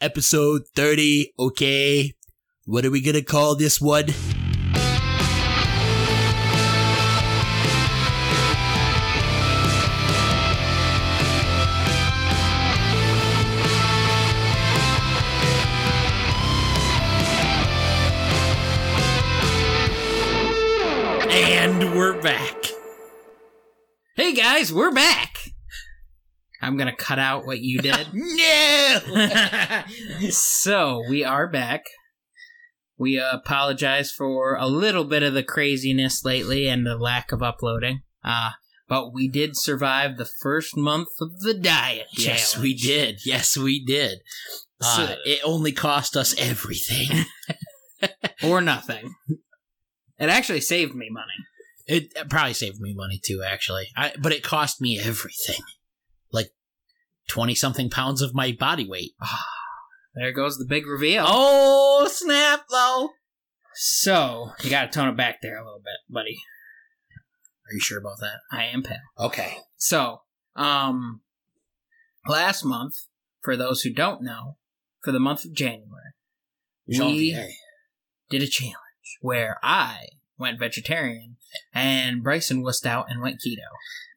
episode 30. Okay. What are we going to call this one? And we're back. Hey guys, we're back. I'm gonna cut out what you did. No! so we are back. We apologize for a little bit of the craziness lately and the lack of uploading. Uh, but we did survive the first month of the diet yes, we did. Yes, we did. Uh, So- it only cost us everything. or nothing. It actually saved me money. It, it probably saved me money too, actually. I, but it cost me everything. Like 20 something pounds of my body weight. There goes the big reveal. Oh, snap, though. So you got to tone it back there a little bit, buddy. Are you sure about that? I am pale. Okay. So, um, last month, for those who don't know, for the month of January, we Janvier. did a challenge where I went vegetarian and Bryson wussed out and went keto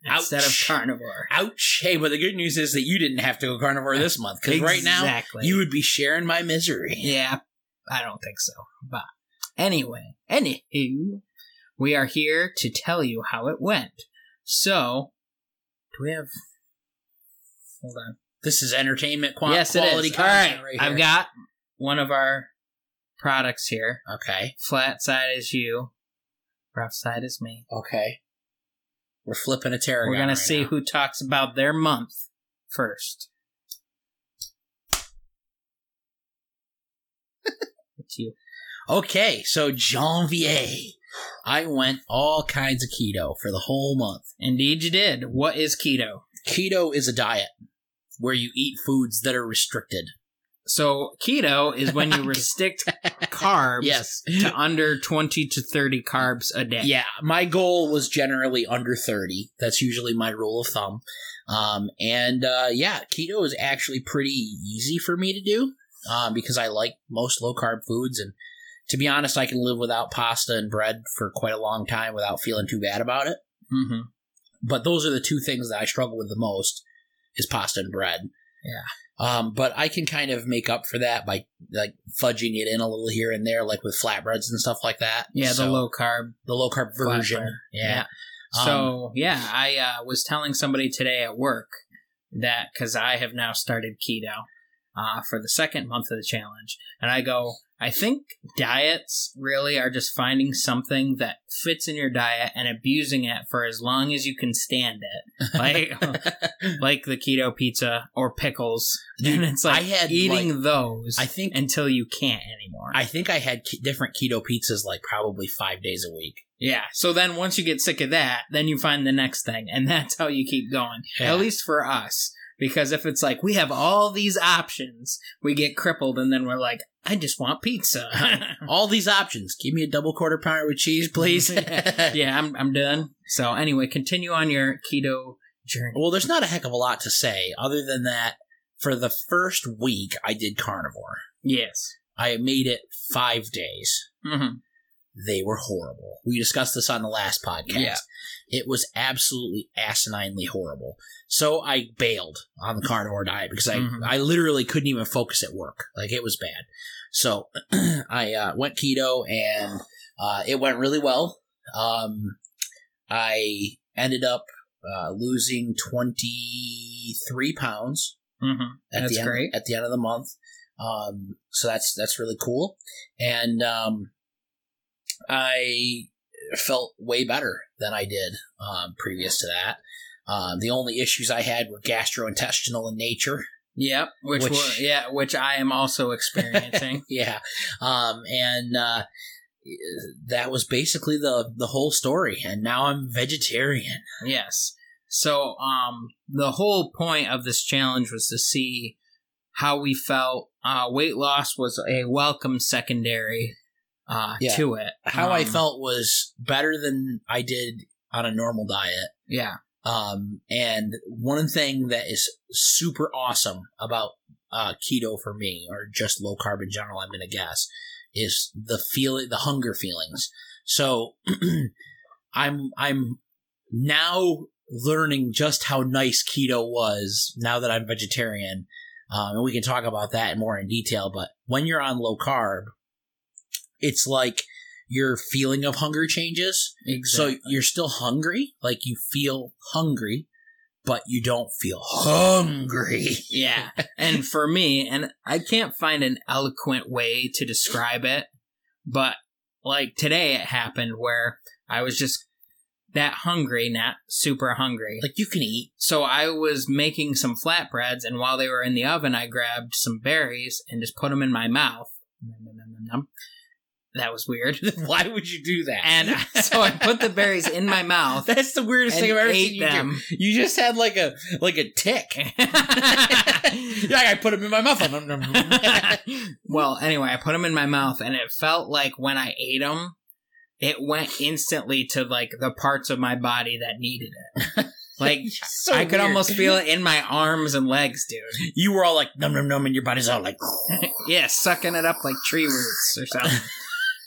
instead of carnivore. Ouch. Hey, but the good news is that you didn't have to go carnivore this month because right now Exactly. you would be sharing my misery. Yeah, I don't think so. But anyway, anywho, we are here to tell you how it went. So, do we have? Hold on. This is entertainment qua- yes, it quality is. All right, content right, I've got one of our products here. Okay. Flat side is you, rough side is me. Okay. We're flipping a tarot. We're gonna see who talks about their month first. it's you. Okay, so Janvier. I went all kinds of keto for the whole month. Indeed, you did. What is keto? Keto is a diet where you eat foods that are restricted. So keto is when you restrict carbs Yes. to under 20 to 30 carbs a day. Yeah, my goal was generally under 30. That's usually my rule of thumb. Um, and uh, yeah, keto is actually pretty easy for me to do um, because I like most low carb foods. And to be honest, I can live without pasta and bread for quite a long time without feeling too bad about it. hmm But those are the two things that I struggle with the most is pasta and bread. Yeah. Um, but I can kind of make up for that by like fudging it in a little here and there, like with flatbreads and stuff like that. Yeah, the low carb. the low carb version. Yeah. Um, So yeah, I uh, was telling somebody today at work that because I have now started keto uh, for the second month of the challenge, and I go, I think diets really are just finding something that fits in your diet and abusing it for as long as you can stand it, like like the keto pizza or pickles, Dude, and it's like I had, eating those I think until you can't anymore. I think I had ke- different keto pizzas like probably five days a week. Yeah. So then once you get sick of that, then you find the next thing. And that's how you keep going. Yeah. At least for us. Because if it's like we have all these options, we get crippled and then we're like, I just want pizza. All these options. Give me a double quarter pounder with cheese, please. yeah, I'm I'm done. So anyway, continue on your keto journey. Well, there's not a heck of a lot to say other than that. For the first week, I did carnivore. Yes. I made it five days. hmm They were horrible. We discussed this on the last podcast. Yeah. It was absolutely asininely horrible. So I bailed on the carnivore diet because I, Mhm. I literally couldn't even focus at work. Like it was bad. So I uh, went keto and uh, it went really well. Um, I ended up uh, losing 23 pounds hmm at That's the end, great. at the end of the month. Um, so that's that's really cool, and um, I felt way better than I did um, previous to that. Um, the only issues I had were gastrointestinal in nature. Yep. Which, Which- were, yeah, which I am also experiencing. yeah, um, and uh, that was basically the the whole story. And now I'm vegetarian. Yes. So, um, the whole point of this challenge was to see how we felt. Uh, weight loss was a welcome secondary uh, Yeah. to it. How I Um, felt was better than I did on a normal diet. Yeah. Um, and one thing that is super awesome about uh, keto for me, or just low carb in general, I'm gonna guess, is the feeling, the hunger feelings. So I'm I'm now learning just how nice keto was now that I'm vegetarian. Um, and we can talk about that more in detail. But when you're on low carb, it's like your feeling of hunger changes. Exactly. So you're still hungry, like you feel hungry, but you don't feel hungry. Yeah. And for me, and I can't find an eloquent way to describe it, but like today it happened where I was just that hungry, not super hungry. Like you can eat. So I was making some flatbreads, and while they were in the oven, I grabbed some berries and just put them in my mouth. Nom, nom, nom. That was weird. Why would you do that? And so I put the berries in my mouth That's the weirdest thing I've ever ate seen you them. do. You just had like a like a tick. yeah, I put them in my mouth. Well, anyway, I put them in my mouth, and it felt like when I ate them, it went instantly to like the parts of my body that needed it. Like So I could almost feel it in my arms and legs, dude. You were all like num num num, and your body's all like. yeah, sucking it up like tree roots or something.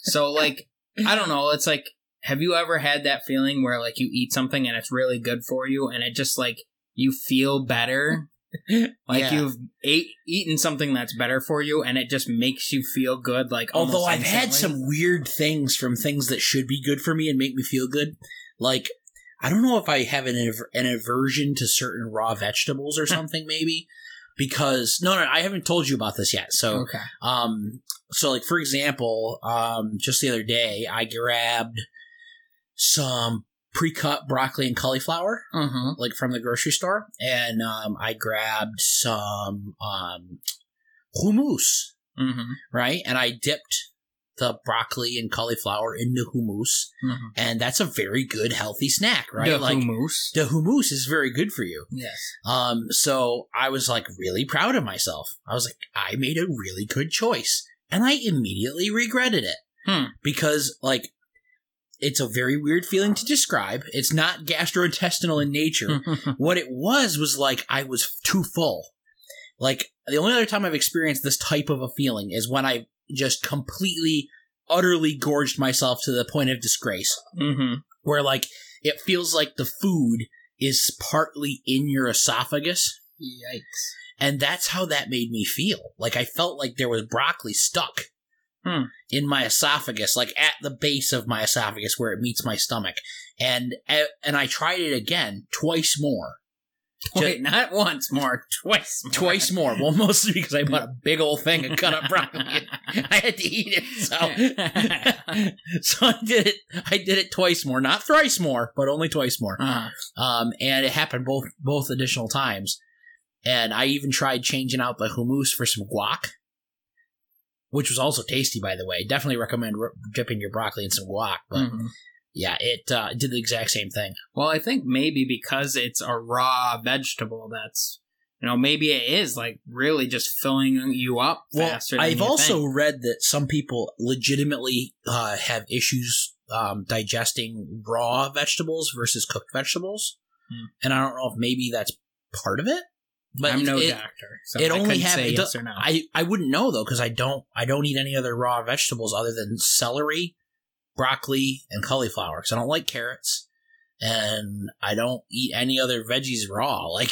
So like, I don't know. It's like, have you ever had that feeling where like you eat something and it's really good for you, and it just like you feel better? Like Yeah. you've ate eaten something that's better for you, and it just makes you feel good. Like Although I've had some weird things from things that should be good for me and make me feel good, like I don't know if I have an an aversion to certain raw vegetables or something, maybe because no, no, I haven't told you about this yet. So, Okay. um, so like for example, um, just the other day I grabbed some pre-cut broccoli and cauliflower Mm-hmm. like from the grocery store, and um, I grabbed some um, hummus, Mm-hmm. right? And I dipped the broccoli and cauliflower into hummus, mm-hmm. and that's a very good healthy snack, right? The like hummus. the hummus is very good for you. Yes. Um, so I was like really proud of myself. I was like, I made a really good choice, and I immediately regretted it Hmm. because like. It's a very weird feeling to describe. It's not gastrointestinal in nature what it was was like I was too full. Like the only other time I've experienced this type of a feeling is when I just completely, utterly gorged myself to the point of disgrace, mm-hmm. where like it feels like the food is partly in your esophagus. Yikes. And that's how that made me feel. Like I felt like there was broccoli stuck Hmm. in my esophagus, like at the base of my esophagus where it meets my stomach. And and I tried it again twice more. Wait, not once more, twice more. twice more. Well, mostly because I bought a big old thing of cut up broccoli. I had to eat it, so so I did it. I did it twice more, not thrice more, but only twice more. Uh, Um, and it happened both both additional times. And I even tried changing out the hummus for some guac, which was also tasty, by the way. Definitely recommend r- dipping your broccoli in some guac. But mhm. Yeah, it uh, did the exact same thing. Well, I think maybe because it's a raw vegetable, that's you know maybe it is like really just filling you up Well, faster. than I've also think. read that some people legitimately uh, have issues um, digesting raw vegetables versus cooked vegetables, Hmm. and I don't know if maybe that's part of it. But I'm no it, doctor, so it I only couldn't have- say it yes or no. I I wouldn't know though because I don't I don't eat any other raw vegetables other than celery, broccoli, and cauliflower. Because I don't like carrots, and I don't eat any other veggies raw. Like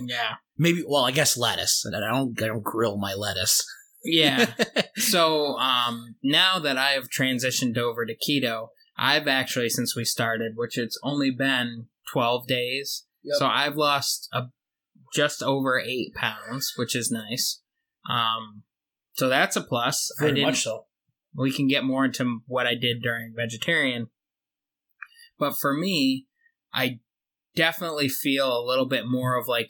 yeah, maybe well, I guess lettuce, and I don't I don't grill my lettuce. yeah. so um, now that I have transitioned over to keto, I've actually since we started, which it's only been 12 days, Yep. so I've lost a just over eight pounds, which is nice. Um, so that's a plus. I Very didn't- much so. We can get more into what I did during vegetarian. But for me, I definitely feel a little bit more of like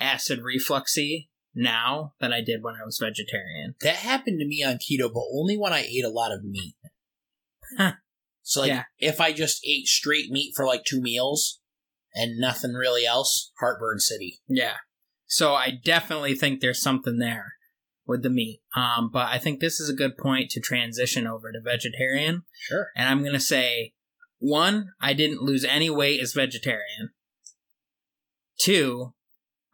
acid refluxy now than I did when I was vegetarian. That happened to me on keto, but only when I ate a lot of meat. so, like, Yeah. if I just ate straight meat for like two meals and nothing really else, heartburn city. Yeah. So I definitely think there's something there with the meat. Um, but I think this is a good point to transition over to vegetarian. Sure. And I'm going to say one, I didn't lose any weight as vegetarian. Two,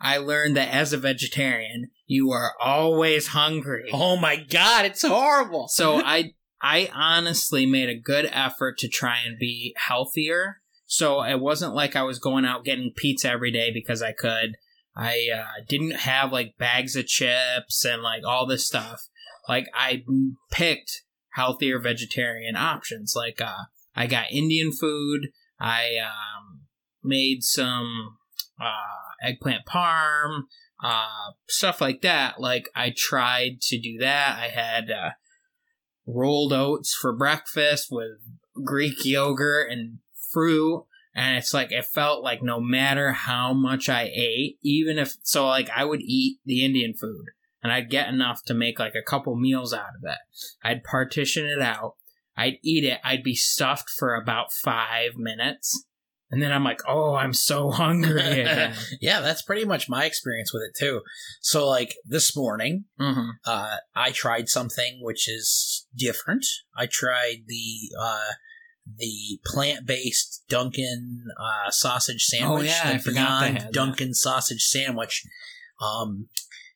I learned that as a vegetarian, you are always hungry. Oh my god, it's horrible. So I I honestly made a good effort to try and be healthier. So it wasn't like I was going out getting pizza every day because I could. I uh, didn't have like bags of chips and like all this stuff. Like I picked healthier vegetarian options. Like uh, I got Indian food. I um, made some uh, eggplant parm, uh, stuff like that. Like I tried to do that. I had uh, rolled oats for breakfast with Greek yogurt and fruit. And it's like, it felt like no matter how much I ate, even if, so like I would eat the Indian food and I'd get enough to make like a couple meals out of it. I'd partition it out. I'd eat it. I'd be stuffed for about five minutes. And then I'm like, oh, I'm so hungry yeah, that's pretty much my experience with it too. So, like this morning, mm-hmm. uh, I tried something which is different. I tried the uh, the plant based Dunkin' uh, sausage sandwich. Oh, yeah, I the forgot that. Dunkin' sausage sandwich um,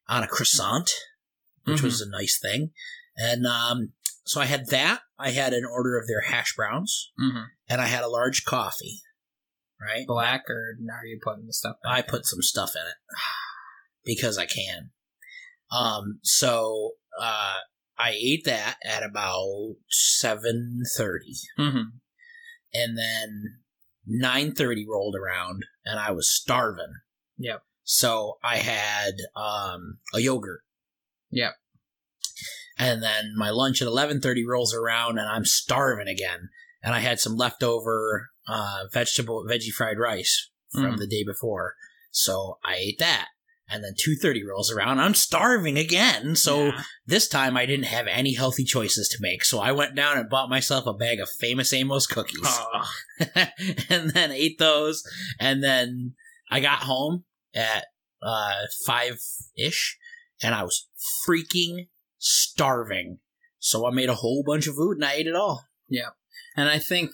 on a croissant, which Mhm. was a nice thing. And um, so I had that. I had an order of their hash browns, Mm-hmm. and I had a large coffee. Right. Black or are you putting the stuff? I put some stuff in it because I can. Um, so uh, I ate that at about seven thirty, Mhm. and then nine thirty rolled around, and I was starving. Yep. So I had um, a yogurt. Yep. And then my lunch at eleven thirty rolls around, and I'm starving again. And I had some leftover uh, vegetable veggie fried rice from Mhm. the day before, so I ate that. And then two thirty rolls around, I'm starving again. So Yeah. this time I didn't have any healthy choices to make, so I went down and bought myself a bag of Famous Amos cookies, Oh, and then ate those. And then I got home at uh, five ish, and I was freaking starving. So I made a whole bunch of food and I ate it all. Yeah. And I think,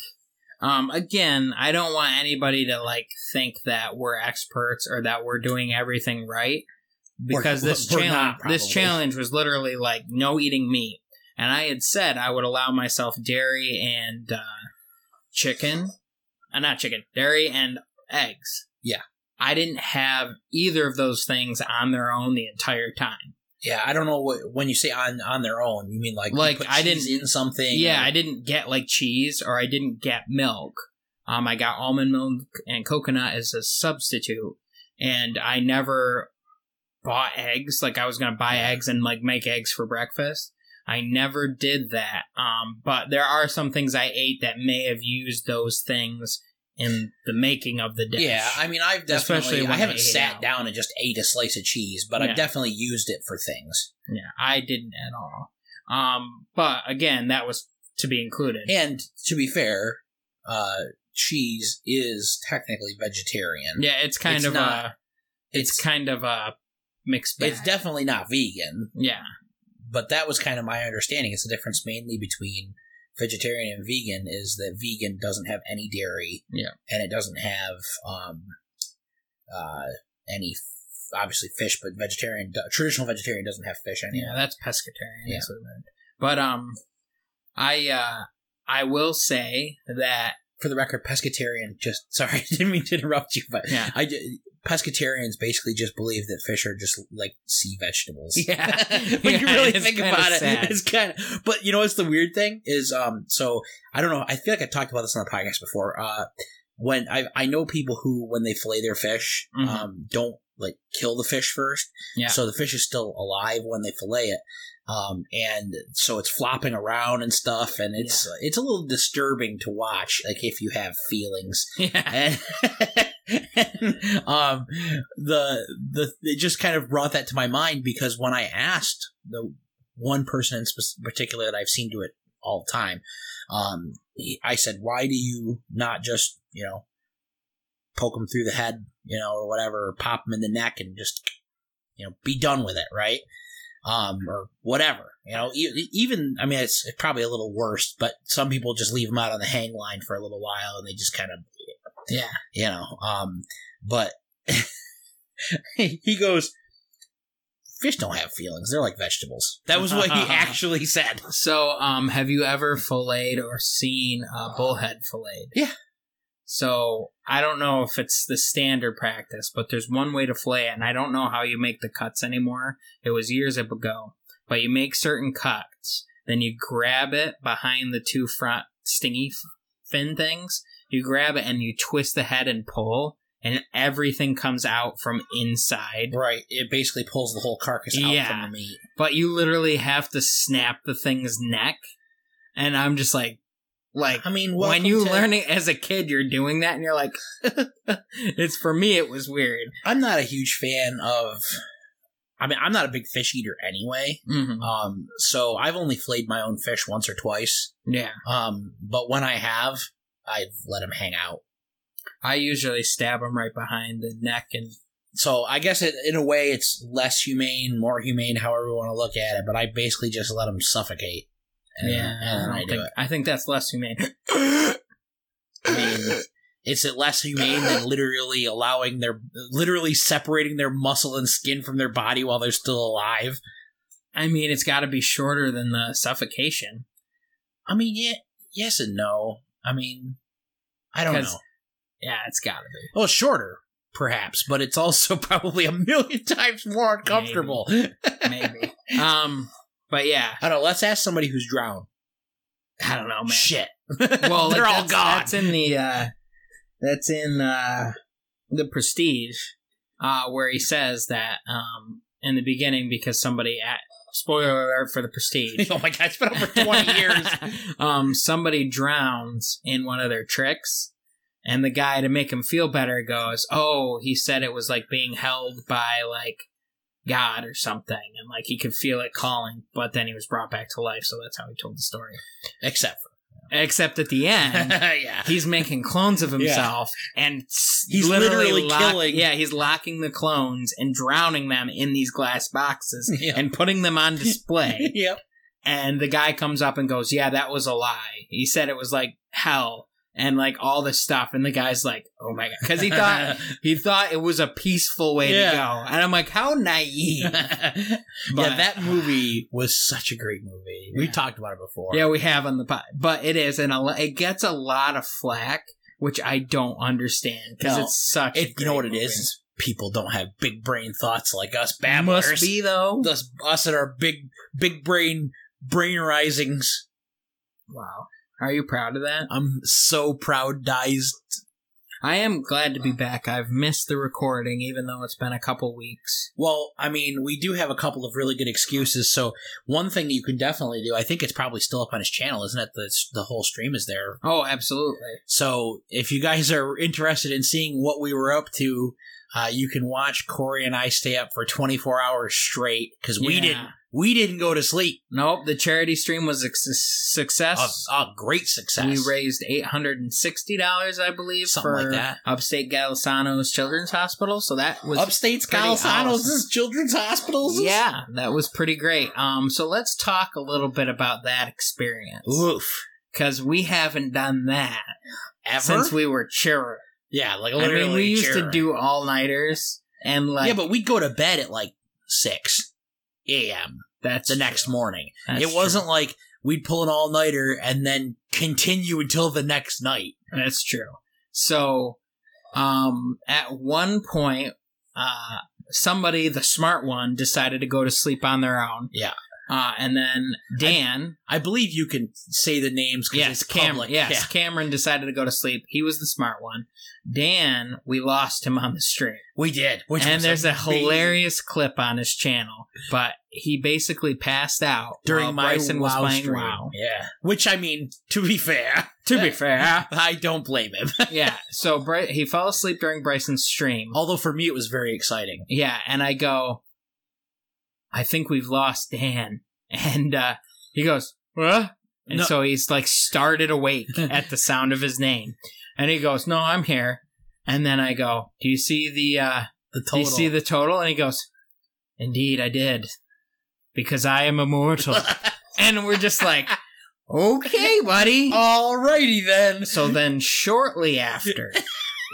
um, again, I don't want anybody to like think that we're experts or that we're doing everything right because We're- this we're challenge, not, this challenge was literally like no eating meat, and I had said I would allow myself dairy and uh, chicken, uh, not chicken, dairy and eggs. Yeah. I didn't have either of those things on their own the entire time. Yeah, I don't know what when you say on on their own, you mean like Like, I didn't- in something. Yeah, or- I didn't get like cheese or I didn't get milk. Um, I got almond milk and coconut as a substitute, and I never bought eggs. Like I was gonna buy eggs and like make eggs for breakfast. I never did that. Um, but there are some things I ate that may have used those things in the making of the dish. Yeah, I mean, I've definitely I haven't sat down and just ate a slice of cheese, but Yeah. I've definitely used it for things. yeah, I didn't at all. Um, but again, that was to be included. And to be fair, uh, cheese is technically vegetarian. yeah, it's kind It's of not- a it's kind of a mixed bag. It's definitely not vegan, yeah, but that was kind of my understanding. It's the difference mainly between vegetarian and vegan is that vegan doesn't have any dairy, Yeah. and it doesn't have um, uh, any f- obviously fish, but vegetarian traditional vegetarian doesn't have fish anymore. yeah, that's pescatarian. Yeah. That's what But um, I uh, I will say that For the record, pescatarian just sorry, I didn't mean to interrupt you, but Yeah. I pescatarians basically just believe that fish are just like sea vegetables. Yeah. when you really think about it, sad. it's kind of. But you know what's the weird thing is, um, so I don't know. I feel like I talked about this on the podcast before. Uh, when I I know people who when they fillet their fish, Mhm. um, don't like kill the fish first. Yeah. So the fish is still alive when they fillet it. Um, and so it's flopping around and stuff, and it's it's a little disturbing to watch. Like if you have feelings, yeah, and, um the the it just kind of brought that to my mind because when I asked the one person in particular that I've seen do it all the time, um, he- I said, "Why do you not just you know poke them through the head, you know, or whatever, or pop them in the neck and just you know be done with it, right?" Um, or whatever, you know. Even I mean, it's probably a little worse, but some people just leave them out on the hang line for a little while, and they just kind of yeah. you know um but he goes, "Fish don't have feelings; they're like vegetables." That was what he actually said. So, um, have you ever filleted or seen a bullhead filleted? Yeah. So I don't know if it's the standard practice, but there's one way to fillet it, and I don't know how you make the cuts anymore. It was years ago, but you make certain cuts, then you grab it behind the two front stingy fin things. You grab it and you twist the head and pull, and everything comes out from inside. Right. It basically pulls the whole carcass out Yeah. from the meat. But you literally have to snap the thing's neck, and I'm just like, like I mean, when you to- learn it as a kid, you're doing that, and you're like, it's for me. It was weird. I'm not a huge fan of. I mean, I'm not a big fish eater anyway. Mm-hmm. Um, so I've only flayed my own fish once or twice. Yeah, Um, but when I have, I've let them hang out. I usually stab them right behind the neck, and So I guess it, in a way it's less humane, more humane, however you want to look at it. But I basically just let them suffocate. And, yeah, and I, I, do think, it. I think that's less humane. I mean, is it less humane than literally allowing their, literally separating their muscle and skin from their body while they're still alive? I mean, it's got to be shorter than the suffocation. I mean, yeah, yes and no. I mean, I don't know. Yeah, it's got to be. Well, shorter, perhaps, but it's also probably a million times more uncomfortable. Maybe. um, but yeah, I don't know. Let's ask somebody who's drowned. I don't know, man. Shit. Well, they're all gone. That's in the uh, that's in uh, the Prestige, uh, where he says that um, in the beginning because somebody at spoiler alert for the Prestige. oh my god, it's been over 20 years. um, somebody drowns in one of their tricks, and the guy to make him feel better goes, "Oh, he said it was like being held by like God or something, and like he could feel it calling, but then he was brought back to life." So that's how he told the story. Except Except at the end, yeah. he's making clones of himself and He's literally lock- killing- Yeah, he's locking the clones and drowning them in these glass boxes Yeah. and putting them on display. yep. and the guy comes up and goes, "Yeah, that was a lie. He said it was like hell and like all this stuff." And the guy's like, "Oh my god," because he thought he thought it was a peaceful way Yeah. to go. And I'm like, "How naive." yeah, But- that movie was such a great movie. We talked about it before. Yeah, we have on the pod, but it is, and it gets a lot of flack, which I don't understand because No, it's such. a It, you know what great it movie. is? People don't have big brain thoughts like us babblers. Must be though. Us, us and our big, big brain, brain risings. Wow, are you proud of that? I'm so proud. I am glad to be back. I've missed the recording, even though it's been a couple weeks. Well, I mean, we do have a couple of really good excuses. So one thing you can definitely do, I think it's probably still up on his channel, isn't it? The the whole stream is there. Oh, absolutely. So if you guys are interested in seeing what we were up to, uh, you can watch Corey and I stay up for 24 hours straight because we Yeah. didn't we didn't go to sleep. Nope, the charity stream was a success. A, a great success. We raised eight hundred and sixty dollars, I believe, Something for like that. Upstate Golisano's Children's Hospital. So that was Upstate Scalasanos awesome. Children's Hospitals. yeah, that was pretty great. Um, so let's talk a little bit about that experience Oof. because we haven't done that Ever? since we were children. yeah, like I mean, we used to do all nighters, and like yeah, but we'd go to bed at like six a.m. that's the next true. morning. That's it wasn't like we'd pull an all nighter and then continue until the next night. That's true. So, um, at one point, uh, somebody, the smart one, decided to go to sleep on their own. Yeah. Uh, and then Dan, I believe you can say the names because yes, it's Cameron, yes, Yeah. Cameron decided to go to sleep. He was the smart one. Dan, we lost him on the stream. we did. Which and there's a hilarious clip on his channel, but he basically passed out during while Bryson was WoW playing stream. WoW. Yeah, which I mean, to be fair, To be fair, I don't blame him. yeah. So Bry- he fell asleep during Bryson's stream. Although for me, it was very exciting. Yeah, and I go, I think we've lost Dan. And uh, he goes, what? And No. so he's like started awake at the sound of his name. And he goes, no, I'm here. And then I go, do you see the, uh, The do total. you see the total? And he goes, indeed, I did. Because I am immortal. and we're just like, okay, buddy. Alrighty then. So then, shortly after,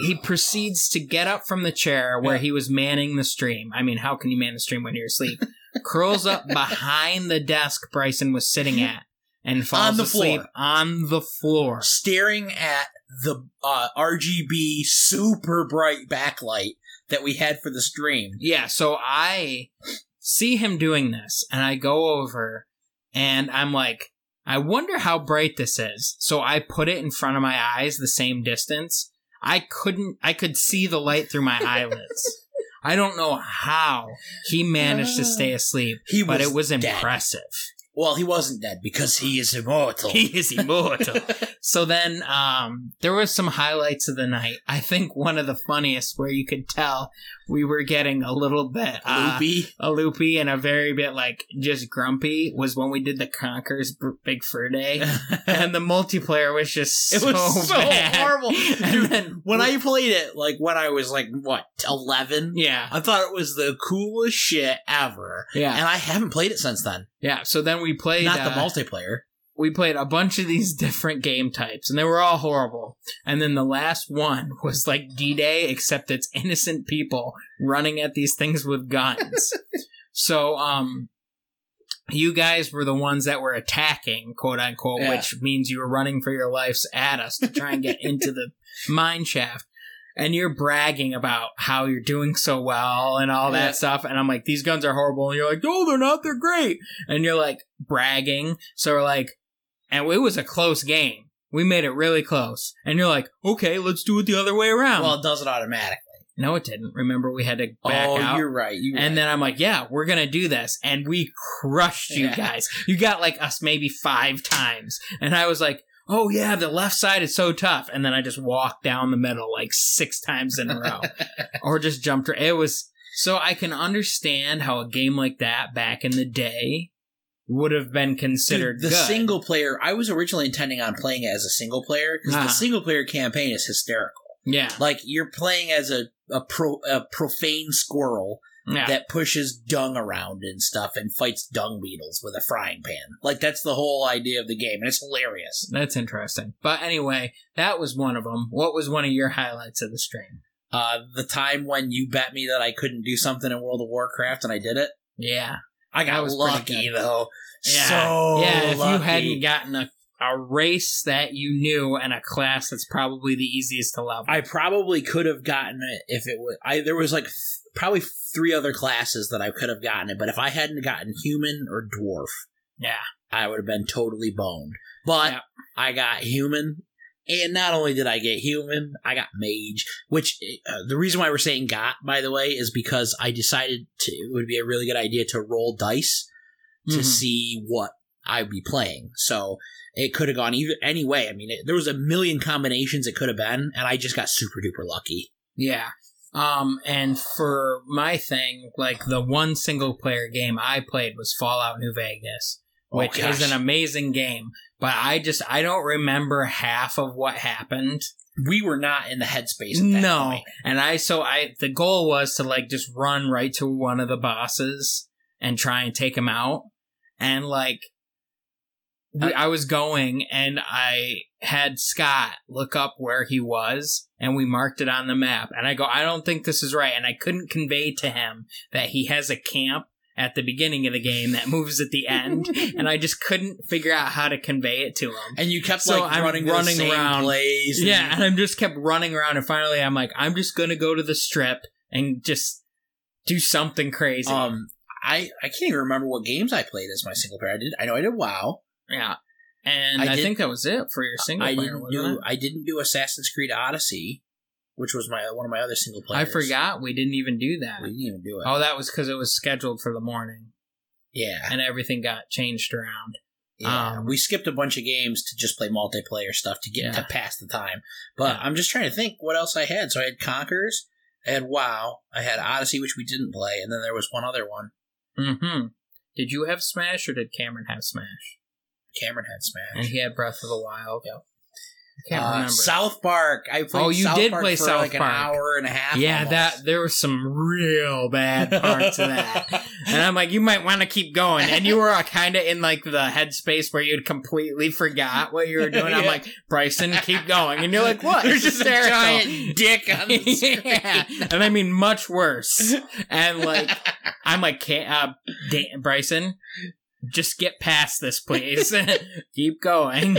he proceeds to get up from the chair where Yeah. he was manning the stream. I mean, how can you man the stream when you're asleep? Curls up behind the desk Bryson was sitting at and falls On the asleep floor. on the floor. staring at the uh, RGB super bright backlight that we had for the stream. Yeah, so I see him doing this and I go over and I'm like, I wonder how bright this is. So I put it in front of my eyes the same distance. I couldn't, I could see the light through my eyelids. I don't know how he managed to stay asleep, He but it was dead. impressive. Well, he wasn't dead because he is immortal. He is immortal. so then um there was some highlights of the night. I think one of the funniest where you could tell we were getting a little bit uh, Loopy. a loopy and a very bit like just grumpy was when we did the Conker's Bad Fur Day, and the multiplayer was just It so, was so bad. horrible. And Dude, then when I played it, like when I was like what eleven, yeah I thought it was the coolest shit ever, yeah and I haven't played it since then. yeah. So then we played Not the uh, multiplayer. We played a bunch of these different game types and they were all horrible. And then the last one was like D Day, except it's innocent people running at these things with guns. so, um, you guys were the ones that were attacking, quote unquote, Yeah. which means you were running for your lives at us to try and get into the mine shaft. And you're bragging about how you're doing so well and all that Yeah. stuff. And I'm like, these guns are horrible. And you're like, no, they're not. They're great. And you're like bragging. So we're like, and it was a close game. We made it really close. And you're like, okay, let's do it the other way around. Well, it does it automatically. no, it didn't. Remember, we had to back oh, out. you're right. You And then I'm like, yeah, we're gonna do this. And we crushed you Yeah. guys. You got like us maybe five times. And I was like, oh yeah, the left side is so tough. And then I just walked down the middle like six times in a row. or just jumped. It was so I can understand how a game like that back in the day would have been considered Dude, the good. single player. I was originally intending on playing it as a single player because Ah. the single player campaign is hysterical. Yeah. Like you're playing as a a, pro, a profane squirrel Yeah. that pushes dung around and stuff and fights dung beetles with a frying pan. Like that's the whole idea of the game, and it's hilarious. That's interesting. But anyway, that was one of them. What was one of your highlights of the stream? Uh, the time when you bet me that I couldn't do something in World of Warcraft and I did it, Yeah. I got lucky though. Yeah. So yeah, if lucky. you hadn't gotten a, a race that you knew and a class that's probably the easiest to level. I probably could have gotten it if it was. I there was like th- probably three other classes that I could have gotten it, but if I hadn't gotten human or dwarf, yeah. I would have been totally boned. But. I got human, and not only did I get human, I got mage. Which uh, the reason why we're saying got, by the way, is because I decided to, it would be a really good idea to roll dice to Mhm. see what I'd be playing. So it could have gone either any way. I mean, it, there was a million combinations it could have been, and I just got super duper lucky. Yeah. Um, and for my thing, like the one single player game I played was Fallout New Vegas, Oh, which is an amazing game. But I just I don't remember half of what happened. We were not in the headspace. No, point. and I so I the goal was to like just run right to one of the bosses and try and take him out, and like we, uh, I was going and I had Scott look up where he was and we marked it on the map and I go I don't think this is right and I couldn't convey to him that he has a camp at the beginning of the game that moves at the end and I just couldn't figure out how to convey it to him. And you kept So like I'm running, running around. plays. and- Yeah, and I'm just kept running around, and finally, I'm like, I'm just gonna go to the strip and just do something crazy. Um, I I can't even remember what games I played as my single player. I did. I know I did WoW. yeah, and I I, think that was it for your single I player. didn't do. I didn't do Assassin's Creed Odyssey, which was my one of my other single players. I forgot we didn't even do that. We didn't even do it. Oh, that was because it was scheduled for the morning, yeah, and everything got changed around. yeah. um, we skipped a bunch of games to just play multiplayer stuff to get Yeah. to pass the time. But Yeah. I'm just trying to think what else I had. So I had Conker's, I had WoW, I had Odyssey, which we didn't play, and then there was one other one. Mm-hmm. Did you have Smash or did Cameron have Smash? Cameron had Smash. And he had Breath of the Wild. I can't Uh, remember. South Park. I played. Oh, you South did Park play for South like Park. an hour and a half. yeah, almost. that there was some real bad parts of that. And I'm like, you might want to keep going. And you were uh, kind of in like the headspace where you'd completely forgot what you were doing. I'm like, Bryson, keep going. And you're like, what? There's It's just a giant dick on the screen. yeah. And I mean, much worse. And like, I'm like, can't, uh, Dan- Bryson, just get past this, please. keep going.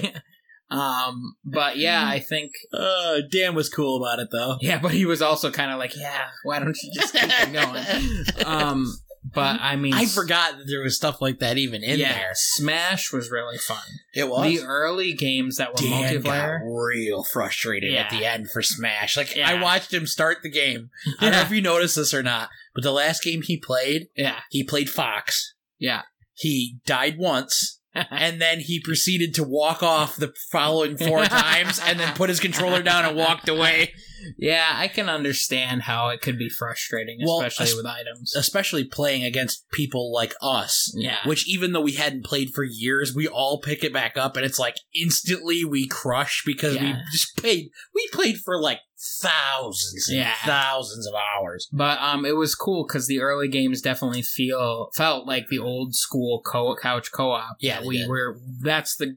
Um, but yeah, I think, Uh, Dan was cool about it though. yeah, but he was also kind of like, yeah, why don't you just keep going? Um, but I mean, I forgot that there was stuff like that even in yeah, there. Smash was really fun. It was. The early games that were Dan got multiplayer. real frustrated at the end for Smash. Like Yeah. I watched him start the game. I don't know if you noticed this or not, but the last game he played, Yeah, he played Fox. yeah. He died once. and then he proceeded to walk off the following four times and then put his controller down and walked away. Yeah, I can understand how it could be frustrating, Well, especially es- with items. Especially playing against people like us. Yeah. Which even though we hadn't played for years, we all pick it back up and it's like instantly we crush because we just played we played for like thousands and Yeah. thousands of hours. But um, it was cool because the early games definitely feel felt like the old school co- couch co-op. Yeah, that we did. were. That's the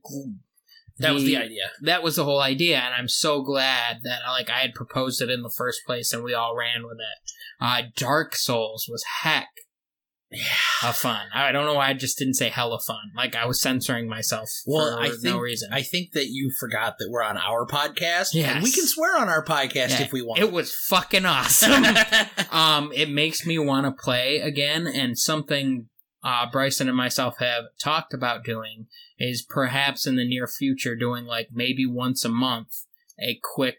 That was the idea. That was the whole idea, and I'm so glad that like I had proposed it in the first place, and we all ran with it. Uh, Dark Souls was heck Yeah. of fun. I don't know why I just didn't say hella fun. Like I was censoring myself Well, for I no think reason. I think that you forgot that we're on our podcast. Yeah, we can swear on our podcast Yeah, if we want. It was fucking awesome. um, it makes me want to play again, and something uh, Bryson and myself have talked about doing is perhaps in the near future doing like maybe once a month a quick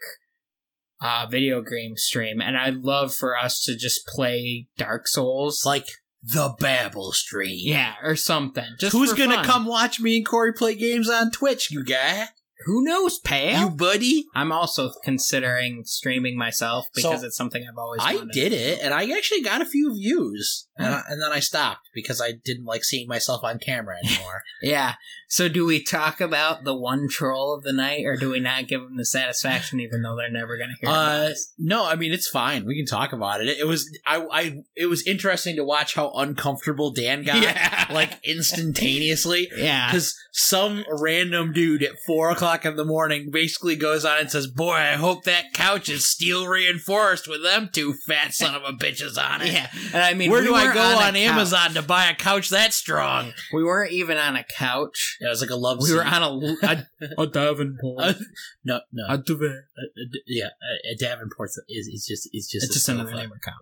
uh, video game stream, and I'd love for us to just play Dark Souls, like the Babel stream. yeah, or something. Just Who's gonna fun. come watch me and Corey play games on Twitch, you guy? Who knows, pal? You buddy? I'm also considering streaming myself because So, it's something I've always. I wanted. did it, and I actually got a few views, and, I, and then I stopped because I didn't like seeing myself on camera anymore. Yeah. So do we talk about the one troll of the night, or do we not give them the satisfaction, even though they're never going to hear uh, no, I mean it's fine. We can talk about it. It was I, I it was interesting to watch how uncomfortable Dan got, Yeah. like instantaneously. Yeah. Because some random dude at four o'clock in the morning basically goes on and says, "Boy, I hope that couch is steel reinforced with them two fat son of a bitches on it." Yeah. And I mean, Where do I weren't go a on, couch. Amazon to buy a couch that strong? We weren't even on a couch. Yeah, it was like a love. We seat. were on a a, a Davenport. Uh, no, no, a duvet. Uh, yeah, a, a Davenport is is just it's just It's a just sofa. another name of couch.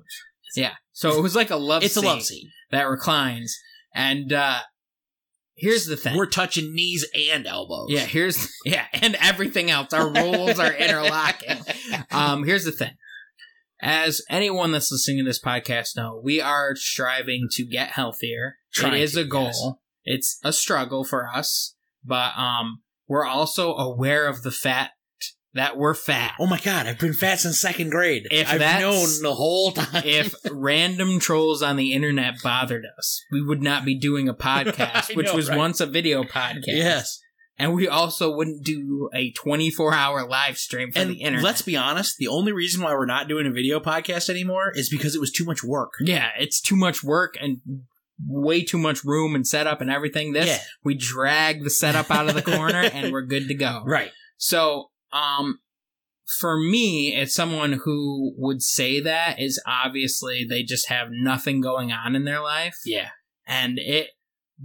Yeah. So it was like a love. It's a love seat. that reclines. And uh here's the thing. We're touching knees and elbows. Yeah, here's yeah, and everything else. Our roles are interlocking. Um, here's the thing. As anyone that's listening to this podcast know, we are striving to get healthier. Trying it is to, a goal. yes. It's a struggle for us, but um, we're also aware of the fact that we're fat. Oh my god, I've been fat since second grade. If I've known the whole time. if random trolls on the internet bothered us, we would not be doing a podcast, which know, was right? once a video podcast. yes, And we also wouldn't do a 24 hour live stream for and the internet. let's be honest, the only reason why we're not doing a video podcast anymore is because it was too much work. yeah, it's too much work and way too much room and setup and everything. This, Yeah. we drag the setup out of the corner and we're good to go. Right. So, um, for me, as someone who would say that is obviously they just have nothing going on in their life. Yeah. And it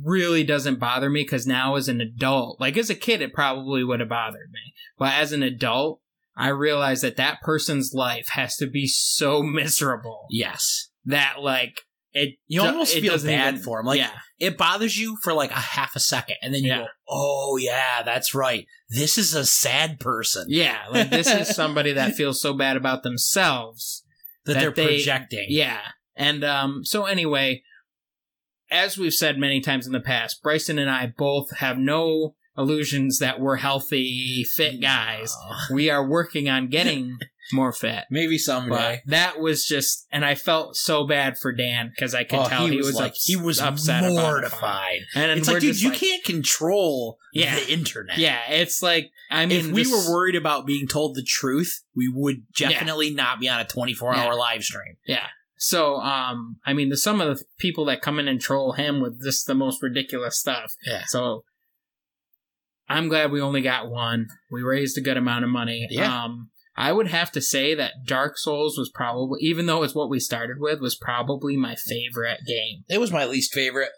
really doesn't bother me because now as an adult, like as a kid, it probably would have bothered me. But as an adult, I realize that that person's life has to be so miserable Yes. that like it You do- almost it feel bad even- for 'em, like- yeah, It bothers you for like a half a second, and then you Yeah. go, "Oh yeah, that's right. This is a sad person yeah, like this is somebody that feels so bad about themselves that, that they're they- projecting." Yeah. And um so anyway, as we've said many times in the past, Bryson and I both have no illusions that we're healthy, fit guys. Oh. We are working on getting more fit. Maybe But someday. that was just, and I felt so bad for Dan because I could Oh, tell he, was, like he was upset about it. mortified. And It's like, dude, you like- can't control Yeah. the internet. Yeah, it's like I mean, if we this- were worried about being told the truth, we would definitely not be on a 24 hour Yeah. live stream. Yeah. So, um, I mean, the some of the people that come in and troll him with just the most ridiculous stuff. Yeah. So, I'm glad we only got one. We raised a good amount of money. Yeah. Um, I would have to say that Dark Souls was probably, even though it's what we started with, was probably my favorite game. It was my least favorite.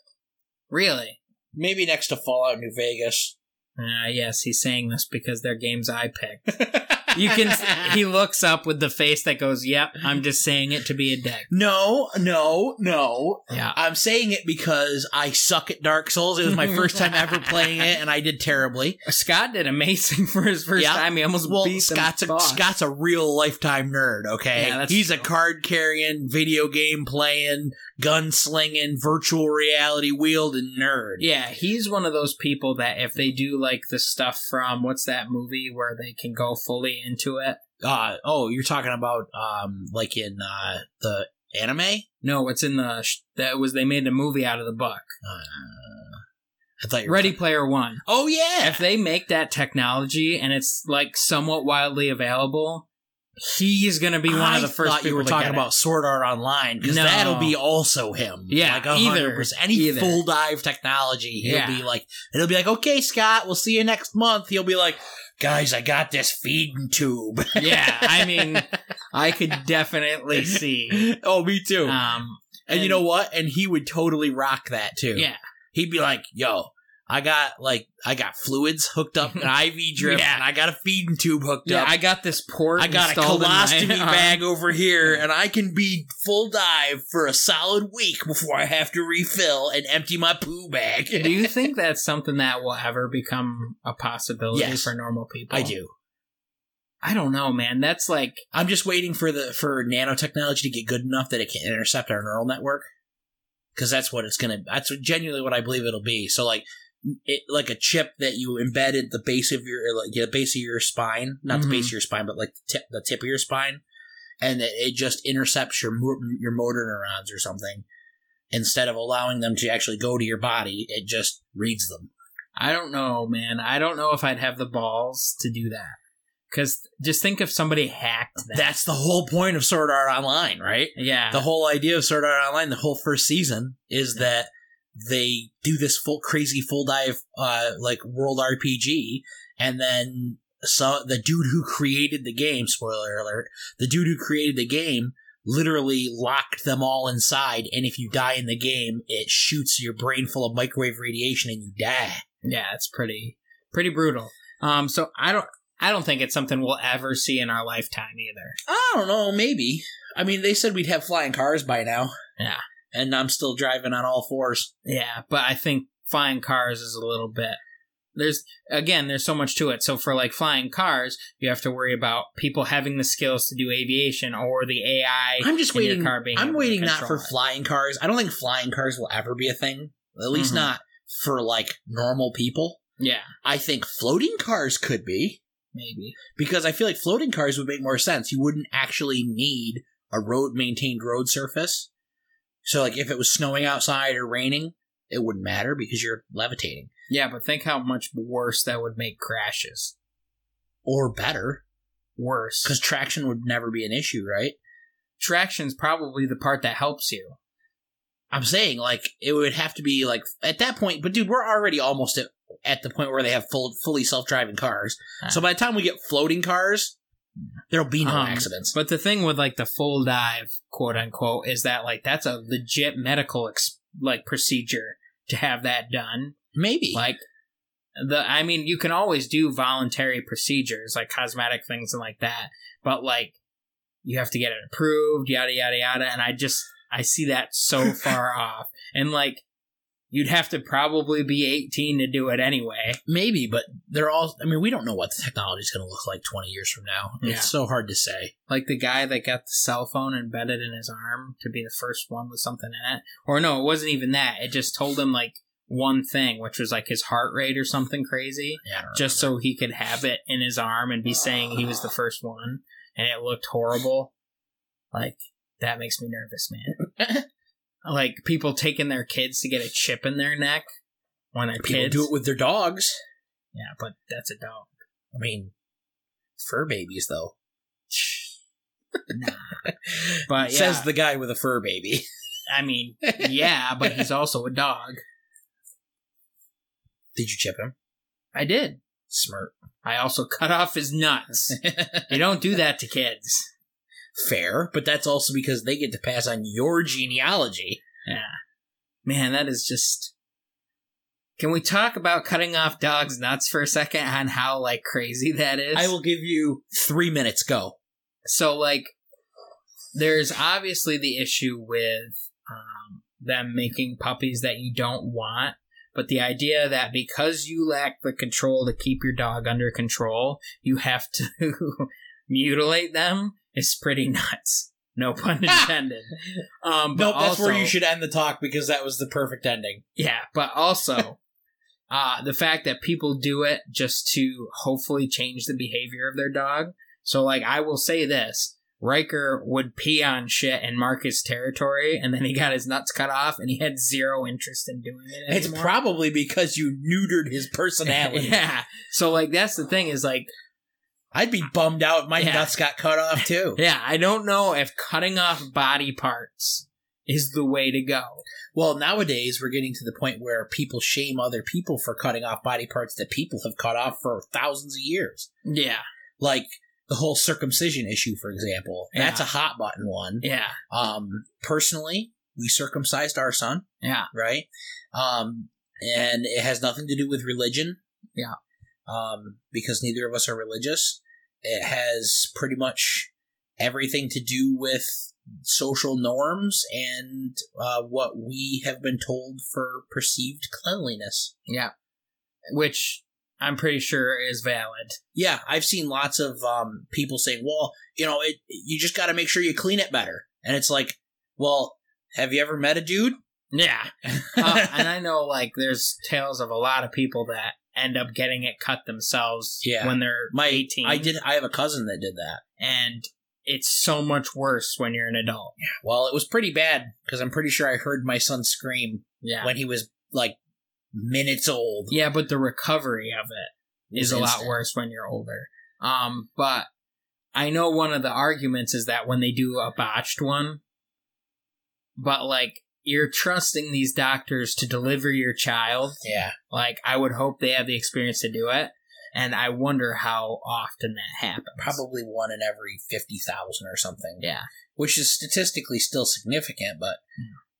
Really? Maybe next to Fallout New Vegas. Uh, yes, he's saying this because they're games I picked. You can. he looks up with the face that goes, "Yep, I'm just saying it to be a dick." No, no, no. Yeah. I'm saying it because I suck at Dark Souls. It was my first time ever playing it, and I did terribly. Scott did amazing for his first Yeah. time. He almost Well, beat Scott's a. Scott's a real lifetime nerd. Okay, Yeah, that's he's a card carrying, video game playing, gunslinging, virtual reality wielding nerd. Yeah, he's one of those people that if they do like the stuff from what's that movie where they can go fully into it. Uh, oh, you're talking about um, like in uh, the anime? No, it's in the sh- that was they made a movie out of the book. Uh, I thought you were Ready Player One. Oh yeah, If they make that technology and it's like somewhat widely available, he's gonna be one I of the first thought people you were to talking about Sword Art Online because No. that'll be also him. Yeah, like either. hundred percent. Any Either. full dive technology, he'll Yeah. be like, it'll be like, okay, Scott, we'll see you next month. He'll be like, guys, I got this feeding tube. yeah, I mean, I could definitely see. oh, me too. Um, and, you know what? And he would totally rock that too. yeah, he'd be like, "Yo, I got like I got fluids hooked up, an IV drip, Yeah. and I got a feeding tube hooked yeah, up. I got this port. I got a colostomy bag over here, and I can be full dive for a solid week before I have to refill and empty my poo bag." Do you think that's something that will ever become a possibility Yes. for normal people? I do. I don't know, man. That's like I'm just waiting for the for nanotechnology to get good enough that it can intercept our neural network, because that's what it's gonna. That's genuinely what I believe it'll be. So like. It, like a chip that you embed at the base of your like the base of your spine, not the Mhm. base of your spine, but like the tip, the tip of your spine, and it, it just intercepts your mo- your motor neurons or something. Instead of allowing them to actually go to your body, it just reads them. I don't know, man. I don't know if I'd have the balls to do that. Because just think if somebody hacked that. That's the whole point of Sword Art Online, right? yeah. the whole idea of Sword Art Online, the whole first season, is that they do this full crazy full dive uh like world RPG, and then so the dude who created the game, spoiler alert, the dude who created the game literally locked them all inside, and if you die in the game, it shoots your brain full of microwave radiation and you die. yeah, it's pretty pretty brutal. Um, so I don't I don't think it's something we'll ever see in our lifetime either. I don't know, maybe. I mean, they said we'd have flying cars by now. Yeah. And I'm still driving on all fours. Yeah, but I think flying cars is a little bit. There's again, there's so much to it. So for like flying cars, you have to worry about people having the skills to do aviation or the AI. I'm just waiting. car being I'm waiting not for it. flying cars. I don't think flying cars will ever be a thing. At least Mhm. not for like normal people. Yeah, I think floating cars could be maybe. because I feel like floating cars would make more sense. You wouldn't actually need a road maintained road surface. So like if it was snowing outside or raining, it wouldn't matter because you're levitating. Yeah, but think how much worse that would make crashes. Or better, Worse. because traction would never be an issue, right? traction's probably the part that helps you. I'm saying like it would have to be like at that point, but dude, we're already almost at, at the point where they have full fully self driving cars. Ah. So by the time we get floating cars, there'll be no Um, accidents. But the thing with like the full dive, quote unquote, is that like that's a legit medical ex- like procedure to have that done. Maybe. Like the, I mean, you can always do voluntary procedures like cosmetic things and like that, but like you have to get it approved, yada yada yada. And I just I see that so far off, and like you'd have to probably be 18 to do it anyway. Maybe, but they're all. I mean, we don't know what the technology is going to look like 20 years from now. Yeah. It's so hard to say. like the guy that got the cell phone embedded in his arm to be the first one with something in it. Or no, it wasn't even that. It just told him like one thing, which was like his heart rate or something crazy, Yeah, just so he could have it in his arm and be saying he was the first one. and it looked horrible, like that makes me nervous, man. like people taking their kids to get a chip in their neck when they're People kids. do it with their dogs. yeah, but that's a dog. I mean, fur babies though. Nah. But yeah, Says the guy with a fur baby. I mean, yeah, but he's also a dog. Did you chip him? I did. Smart. I also cut off his nuts. you don't do that to kids. Fair, but that's also because they get to pass on your genealogy. Yeah. Man, that is just. Can we talk about cutting off dogs' nuts for a second on how like crazy that is? I will give you three minutes. Go. So like, there's obviously the issue with um, them making puppies that you don't want, but the idea that because you lack the control to keep your dog under control, you have to mutilate them is pretty nuts. No pun intended. um, but Nope, that's where you should end the talk because that was the perfect ending. Yeah, but also uh, the fact that people do it just to hopefully change the behavior of their dog. So, like, I will say this Riker would pee on shit in Marcus' territory, and then he got his nuts cut off, and he had zero interest in doing it It's probably because you neutered his personality. yeah. So, like, that's the thing is, like, I'd be bummed out if my Yeah. nuts got cut off too. yeah, I don't know if cutting off body parts is the way to go. Well, nowadays we're getting to the point where people shame other people for cutting off body parts that people have cut off for thousands of years. Yeah. Like the whole circumcision issue, for example. That's a hot button one. Yeah. Um, personally, we circumcised our son, Yeah. right? Um, and it has nothing to do with religion. Yeah. Um, because neither of us are religious. It has pretty much everything to do with social norms and uh, what we have been told for perceived cleanliness. Yeah. Which I'm pretty sure is valid. Yeah, I've seen lots of um, people saying, "Well, you know, it, you just got to make sure you clean it better." And it's like, well, have you ever met a dude? Yeah. uh, and I know like there's tales of a lot of people that end up getting it cut themselves Yeah. when they're My 18. I did. I have a cousin that did that. and it's so much worse when you're an adult. Well, it was pretty bad because I'm pretty sure I heard my son scream Yeah. when he was like minutes old. yeah, but the recovery of it is a lot worse when you're older. Um, but I know one of the arguments is that when they do a botched one, but like you're trusting these doctors to deliver your child Yeah, Like, I would hope they have the experience to do it, and I wonder how often that happens. probably one in every fifty thousand or something. Yeah. which is statistically still significant, but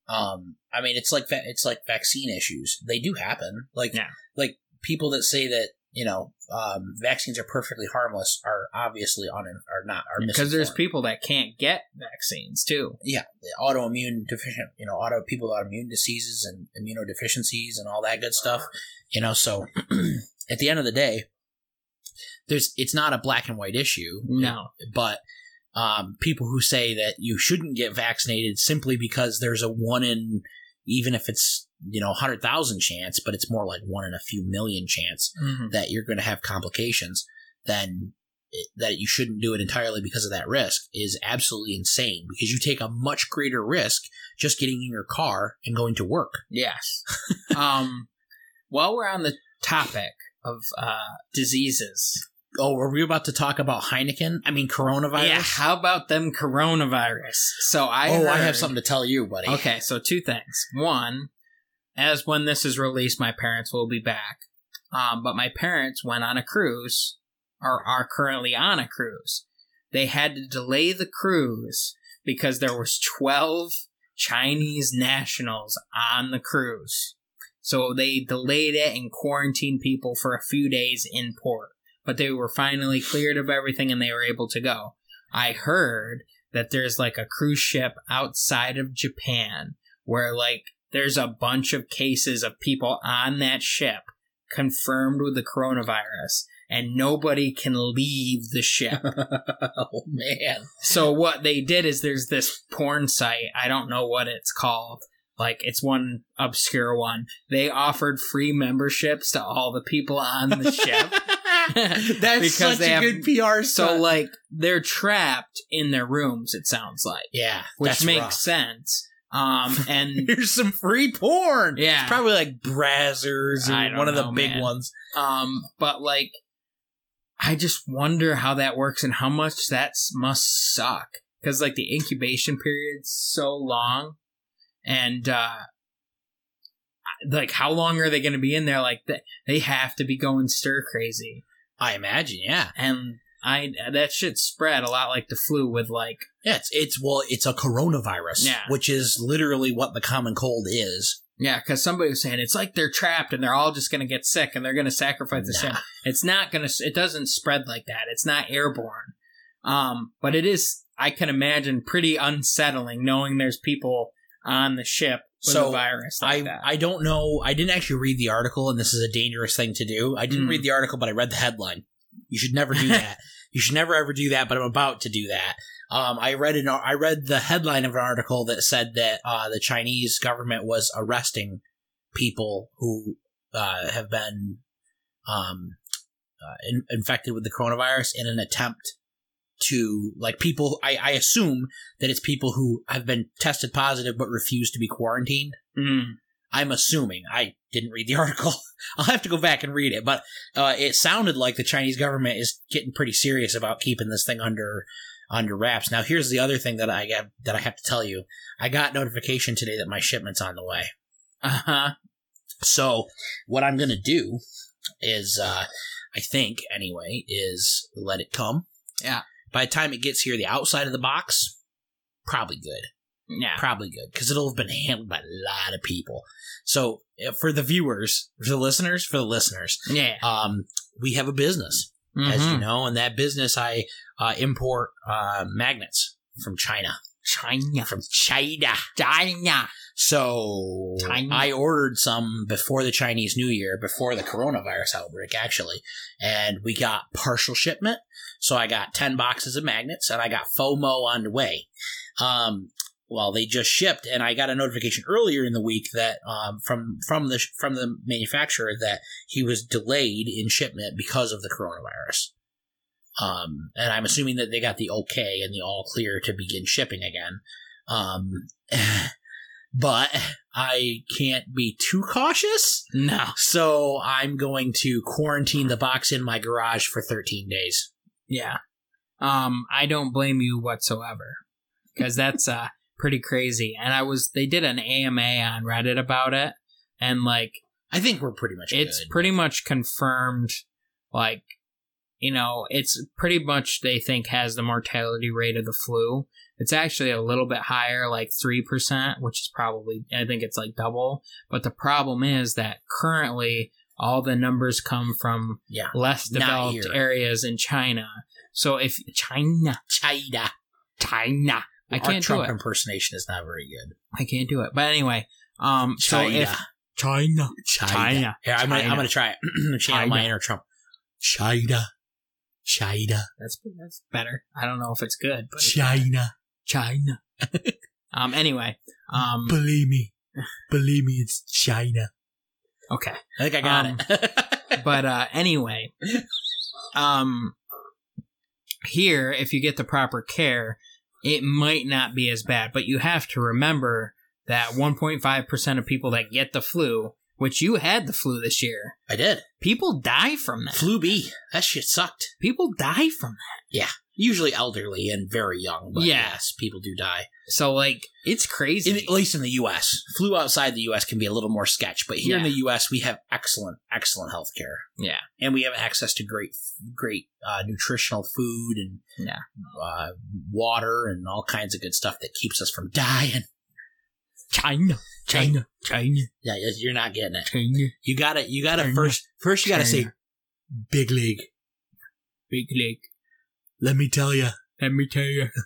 um, I mean, it's like it's like vaccine issues. They do happen. Like Yeah. like people that say that you know um, vaccines are perfectly harmless are obviously on are not are Because there's people that can't get vaccines too. yeah, the autoimmune deficient, you know, auto people with autoimmune diseases and immunodeficiencies and all that good stuff. You know, so at the end of the day, there's it's not a black and white issue. No. but um, people who say that you shouldn't get vaccinated simply because there's a one in, even if it's you know hundred thousand chance, but it's more like one in a few million chance Mm-hmm. that you're going to have complications, then it, that you shouldn't do it entirely because of that risk is absolutely insane because you take a much greater risk just getting in your car and going to work. Yes. um, while we're on the topic of uh, diseases, Oh, were we about to talk about Heineken? I mean, coronavirus? yeah, how about them coronavirus? So I oh, I have something to tell you, buddy. Okay, so two things. One, as when this is released, my parents will be back. Um, but my parents went on a cruise, or are currently on a cruise. They had to delay the cruise because there was twelve Chinese nationals on the cruise. So they delayed it and quarantined people for a few days in port. But they were finally cleared of everything and they were able to go. I heard that there's like a cruise ship outside of Japan where like there's a bunch of cases of people on that ship confirmed with the coronavirus and nobody can leave the ship. oh, man. so what they did is there's this porn site, I don't know what it's called. Like it's one obscure one. They offered free memberships to all the people on the ship That's Because such they a have- good PR so stunt. like they're trapped in their rooms. It sounds like, yeah, which makes rough. sense. Um, and Here's some free porn. Yeah. It's probably like Brazzers or one of the big man. ones. um, but like, I just wonder how that works and how much that must suck because like the incubation period's so long, and uh, like how long are they going to be in there? Like they they have to be going stir crazy, I imagine, yeah. and I that shit spread a lot like the flu with like Yeah, it's, it's well, it's a coronavirus, Yeah. which is literally what the common cold is. Yeah, because somebody was saying it's like they're trapped and they're all just going to get sick and they're going to sacrifice the Nah. shit. It's not to. It doesn't spread like that. It's not airborne. Um, but it is. I can imagine pretty unsettling knowing there's people on the ship with So, a virus like I that. I don't know. I didn't actually read the article, and this is a dangerous thing to do. I didn't Mm. read the article, but I read the headline. You should never do that. you should never ever do that. But I'm about to do that. Um, I read an I read the headline of an article that said that uh, the Chinese government was arresting people who uh, have been um, uh, in, infected with the coronavirus in an attempt to like people. I, I assume that it's people who have been tested positive but refuse to be quarantined. Mm. I'm assuming. I didn't read the article. I'll have to go back and read it, but uh, it sounded like the Chinese government is getting pretty serious about keeping this thing under under wraps. Now, here's the other thing that I got that I have to tell you. I got notification today that my shipment's on the way. Uh huh. So, what I'm going to do is, uh, I think anyway, is let it come. Yeah. By the time it gets here, the outside of the box, probably good. Yeah. Probably good because it'll have been handled by a lot of people. So, uh, for the viewers, for the listeners, for the listeners, Yeah. um, we have a business, as you Mhm. know, and that business I uh, import uh, magnets from China. China. From China. China. So China. I ordered some before the Chinese New Year, before the coronavirus outbreak, actually, and we got partial shipment. So I got ten boxes of magnets, and I got FOMO on the way. Um, well, they just shipped, and I got a notification earlier in the week that um, from from the from the manufacturer that he was delayed in shipment because of the coronavirus. Um, and I'm assuming that they got the okay and the all clear to begin shipping again. Um, but I can't be too cautious. No. So I'm going to quarantine the box in my garage for 13 days. Yeah. Um, I don't blame you whatsoever. Because that's uh pretty crazy. And I was they did an AMA on Reddit about it and like I think we're pretty much it's good. pretty much confirmed like you know, it's pretty much they think has the mortality rate of the flu. It's actually a little bit higher, like 3%, which is probably, I think it's like double. But the problem is that currently all the numbers come from yeah. less developed areas in China. So if China, China. China, I Our can't Trump do it. impersonation is not very good. I can't do it. But anyway, um, so China. if China, China. China, Here, I'm gonna, I'm China. gonna try it. Channel my China. inner Trump. China. China. that's that's better. I don't know if it's good, but China. China. um. Anyway. Um. Believe me. Believe me, it's China. Okay. I think I got Um, it. But uh. Anyway. Um. Here, if you get the proper care, it might not be as bad. But you have to remember that 1.5 percent of people that get the flu, which you had the flu this year, I did. people die from that. Flu B. That shit sucked. People die from that. Usually elderly and very young, but Yeah. yes, people do die. So like, it's crazy. In, at least in the U.S. Flu outside the U.S. can be a little more sketch, but here in the U.S. we have excellent, excellent health care. yeah. And we have access to great, great uh, nutritional food and Yeah. uh, water and all kinds of good stuff that keeps us from dying. China. China. China. Yeah, you're not getting it. China. You got to You got to first. First, you got to say big league. Big leg. Let me tell you. Let me tell you.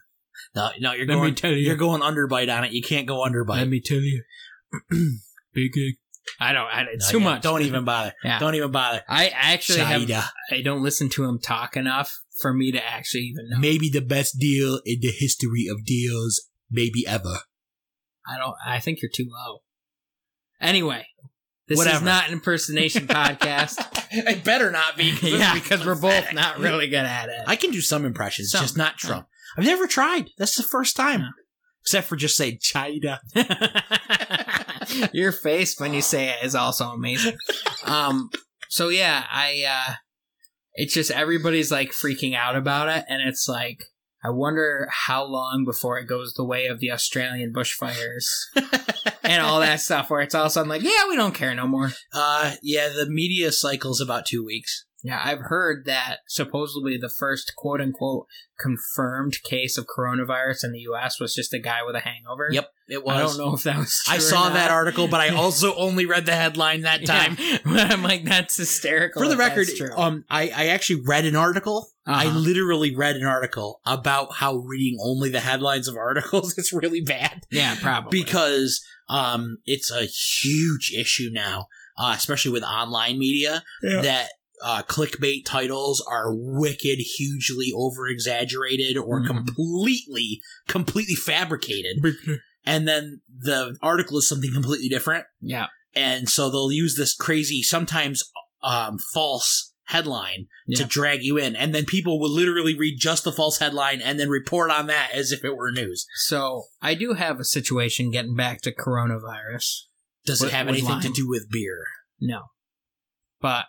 No, no, you're Let me going. tell you. You're going underbite on it. You can't go underbite. Let me tell you. Big egg. I don't. I, it's No, too yeah, much. Don't even bother. Yeah. Don't even bother. I actually have. I don't listen to him talk enough for me to actually even know. Maybe the best deal in the history of deals, maybe ever. I don't. I think you're too low. Anyway, this is not an impersonation podcast. it better not be. yeah, be because we're both not really good at it. I can do some impressions, Some. just not Trump. I've never tried. That's the first time. Yeah. Except for just say China. Your face when you say it is also amazing. Um, so yeah, I, uh, it's just everybody's like freaking out about it, and it's like, I wonder how long before it goes the way of the Australian bushfires and all that stuff, where it's all of a sudden like, yeah, we don't care no more. Uh, yeah, the media cycle's about two weeks. Yeah, I've heard that supposedly the first quote unquote confirmed case of coronavirus in the US was just a guy with a hangover. Yep, it was. I don't know if that was true I saw that article, but I also only read the headline that time. Yeah. I'm like, that's hysterical. For the record, um, I, I actually read an article. I Uh-huh. literally read an article about how reading only the headlines of articles is really bad yeah, probably. because um, it's a huge issue now, uh, especially with online media, Yeah. that uh, clickbait titles are wicked, hugely over exaggerated, or Mhm. completely, completely fabricated. And then the article is something completely different. yeah, And so they'll use this crazy, sometimes um, false headline to drag you in. And then people will literally read just the false headline and then report on that as if it were news. So I do have a situation getting back to coronavirus. Does With- it have anything to do with beer? No. But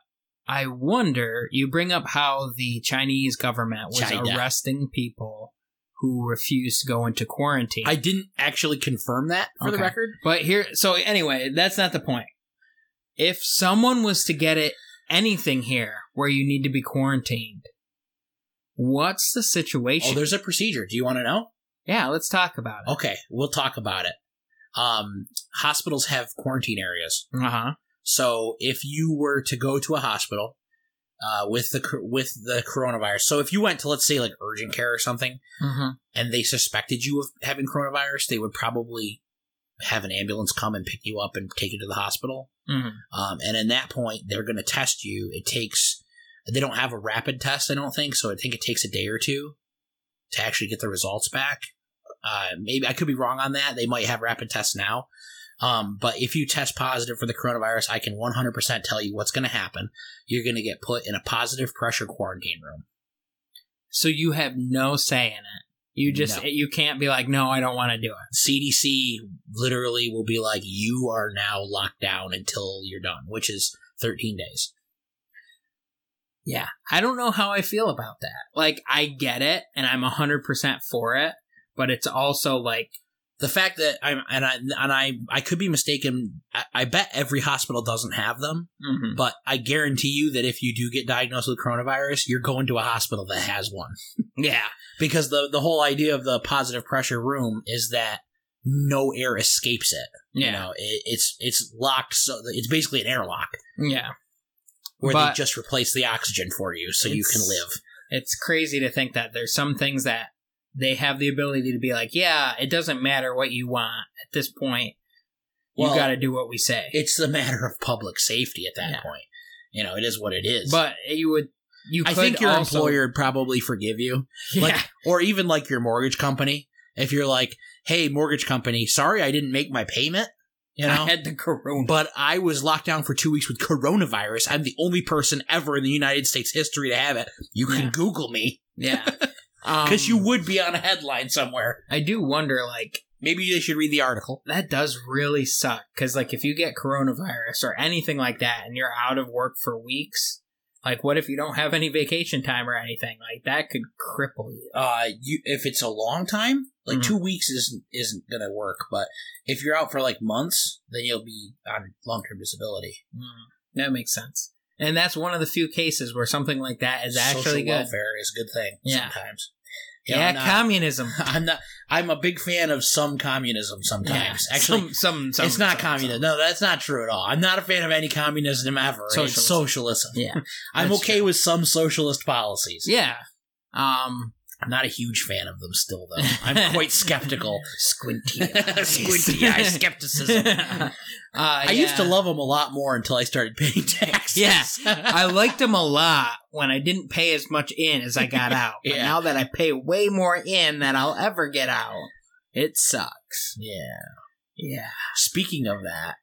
I wonder, you bring up how the Chinese government was China. arresting people who refused to go into quarantine. I didn't actually confirm that for the record. But here, so anyway, that's not the point. If someone was to get it, anything here where you need to be quarantined, what's the situation? Oh, there's a procedure. Do you want to know? yeah, let's talk about it. Okay, we'll talk about it. Um, hospitals have quarantine areas. Uh huh. So if you were to go to a hospital uh, with the with the coronavirus, so if you went to let's say like urgent care or something, Mm-hmm. and they suspected you of having coronavirus, they would probably have an ambulance come and pick you up and take you to the hospital. Mm-hmm. Um, and in that point, they're going to test you. It takes they don't have a rapid test, I don't think, so I think it takes a day or two to actually get the results back. Uh, maybe I could be wrong on that. They might have rapid tests now. Um, but if you test positive for the coronavirus, I can 100% tell you what's going to happen. You're going to get put in a positive pressure quarantine room. So you have no say in it. You just No. you can't be like, no, I don't want to do it. CDC literally will be like, you are now locked down until you're done, which is 13 days. Yeah, I don't know how I feel about that. Like, I get it, and I'm hundred percent for it, but it's also like, The fact that I'm, and I, and I, I could be mistaken. I, I bet every hospital doesn't have them, mhm. but I guarantee you that if you do get diagnosed with coronavirus, you're going to a hospital that has one. yeah, Because the, the whole idea of the positive pressure room is that no air escapes it. You yeah, know, it, it's, it's locked. So it's basically an airlock yeah. where But- they just replace the oxygen for you so you can live. It's crazy to think that there's some things that they have the ability to be like, yeah, it doesn't matter what you want at this point. You Well, got to do what we say. it's a matter of public safety at that Yeah. point. You know, it is what it is. but you would, you. I think your also- employer would probably forgive you, yeah, like, or even like your mortgage company. If you're like, "Hey, mortgage company, sorry I didn't make my payment," you know, I had the corona. but I was locked down for two weeks with coronavirus. I'm the only person ever in the United States history to have it. You can Yeah. Google me yeah, because Um, you would be on a headline somewhere. I do wonder, like, Maybe they should read the article. that does really suck because like if you get coronavirus or anything like that and you're out of work for weeks like what if you don't have any vacation time or anything like that could cripple you Uh, you if it's a long time, like Mhm. two weeks isn't isn't gonna work. But if you're out for like months, then you'll be on long term disability. Mm, that makes sense and that's one of the few cases where something like that is actually Social good welfare is a good thing. Yeah. sometimes. yeah, I'm not, communism I'm not. I'm a big fan of some communism. Sometimes, actually, some, some, some it's not some- communism. No, that's not true at all. I'm not a fan of any communism ever. It's Socialism. socialism. yeah I'm okay true. with some socialist policies. yeah um I'm not a huge fan of them still, though. I'm quite skeptical. squinty Squinty eye skepticism. uh, I used to love them a lot more until I started paying taxes. Yeah. I liked them a lot when I didn't pay as much in as I got out. But Yeah. now that I pay way more in than I'll ever get out, it sucks. yeah. Yeah. Speaking of that,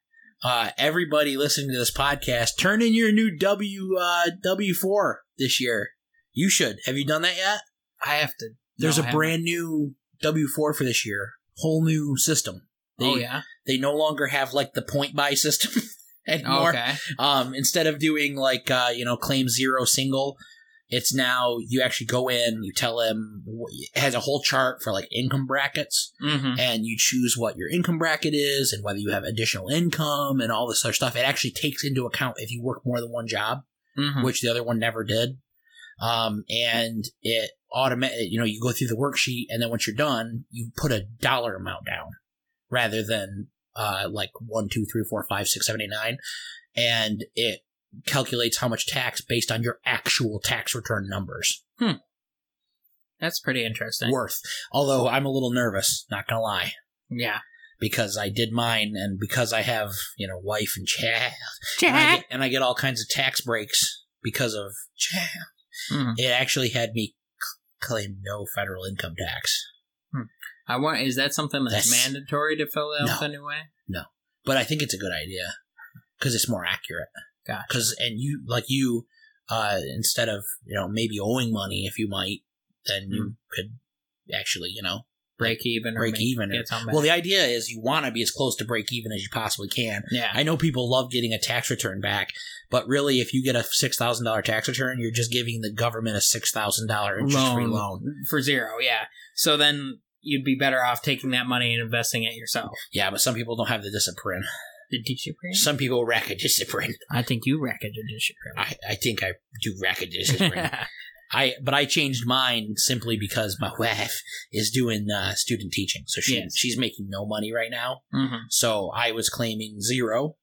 uh, everybody listening to this podcast, turn in your new W uh, W four this year. You should. Have you done that yet? I have to. There's no, a brand new W four for this year. Whole new system. They, Oh yeah. They no longer have like the point buy system anymore. Okay. Um, instead of doing like uh, you know claim zero single, it's now you actually go in, you tell them it has a whole chart for like income brackets, Mm-hmm. and you choose what your income bracket is and whether you have additional income and all this other stuff. It actually takes into account if you work more than one job, Mm-hmm. which the other one never did. Um, and it automatic, you know, you go through the worksheet, and then once you're done, you put a dollar amount down rather than uh, like one, two, three, four, five, six, seven, eight, nine, and it calculates how much tax based on your actual tax return numbers Hmm. That's pretty interesting. worth. Although I'm a little nervous, not gonna lie, Yeah. because I did mine, and because I have you know wife and child, and I, get, and I get all kinds of tax breaks because of child. Mhm. It actually had me claim no federal income tax. I want. Is that something that's, That's- mandatory to fill out No. anyway? No, but I think it's a good idea because it's more accurate. Gotcha. Because and you like you, uh, instead of you know maybe owing money if you might, then you could actually you know Break even. Break make- even. Well, the idea is you want to be as close to break even as you possibly can. yeah. I know people love getting a tax return back, but really, if you get a six thousand dollar tax return, you're just giving the government a six thousand dollar interest free loan. for zero. Yeah. So then you'd be better off taking that money and investing it yourself. Yeah, but some people don't have the discipline. The discipline. Some people rack a discipline. I think you rack a discipline. I, I think I do rack a discipline. I but I changed mine simply because my wife is doing uh, student teaching, so she Yes. she's making no money right now. hmm So I was claiming zero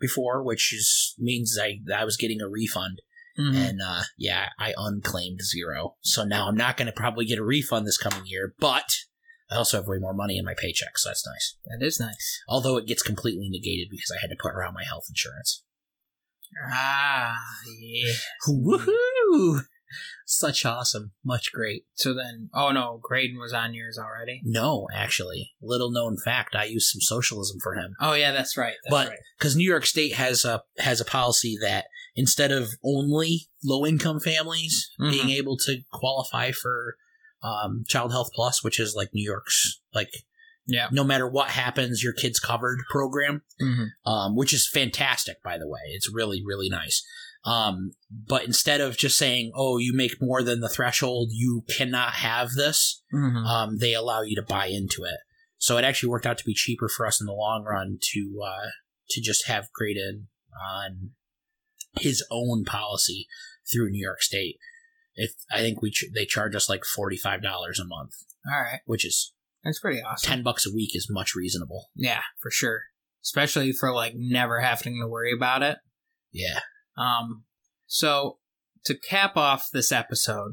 before, which is means I I was getting a refund, hmm and uh, yeah, I unclaimed zero. So now I'm not going to probably get a refund this coming year, but I also have way more money in my paycheck, so that's nice. That is nice. Although it gets completely negated because I had to put around my health insurance. Ah, yeah. Woohoo! Such awesome, much great. So then, oh no, Graydon was on yours already. No, actually, little known fact, I used some socialism for him Oh yeah, that's right. That's But- right. because New York State has a has a policy that instead of only low income families Mhm. being able to qualify for um, Child Health Plus, which is like New York's like Yeah. no matter what happens, your kid's covered program, hmm um, which is fantastic, by the way. It's really, really nice. Um, but instead of just saying, oh, you make more than the threshold, you cannot have this, hmm um, they allow you to buy into it. So it actually worked out to be cheaper for us in the long run to uh, to just have Graydon on his own policy through New York State. If I think we ch- they charge us like forty five dollars a month, All right, which is that's pretty awesome. ten bucks a week is much reasonable. Yeah, for sure. Especially for like never having to worry about it. Yeah. Um, so to cap off this episode,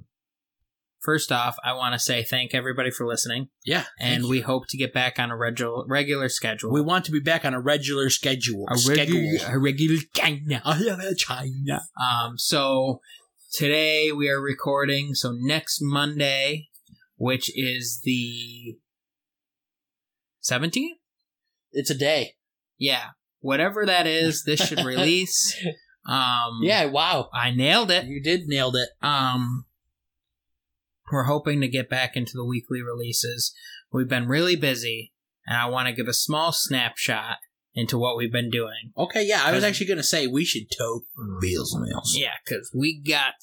first off, I want to say thank everybody for listening, Yeah. and we hope to get back on a regular regular schedule. we want to be back on a regular schedule. a schedule. regular, a regular China. I am a China. Um, so today we are recording. So next Monday, which is the seventeenth. It's a day. Yeah, whatever that is, this should release. Um, Yeah. Wow. I nailed it. You did nailed it. Um, we're hoping to get back into the weekly releases. We've been really busy, and I want to give a small snapshot into what we've been doing. Okay. Yeah. I was actually going to say we should tote Beals Mills. Yeah, because we got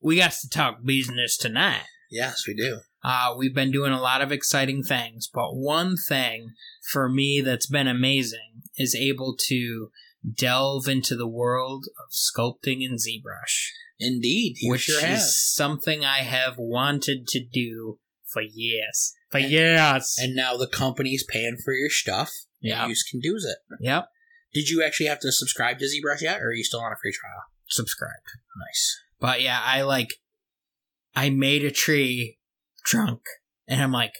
we got to talk business tonight. Yes, we do. Uh, we've been doing a lot of exciting things, but one thing for me that's been amazing is able to delve into the world of sculpting in ZBrush, Indeed. Which sure is have. something I have wanted to do for years. For years. And now the company's paying for your stuff. Yeah. And you can do it. yep. Did you actually have to subscribe to ZBrush yet, or are you still on a free trial? Subscribe. Nice. But yeah, I like, I made a tree trunk, and I'm like,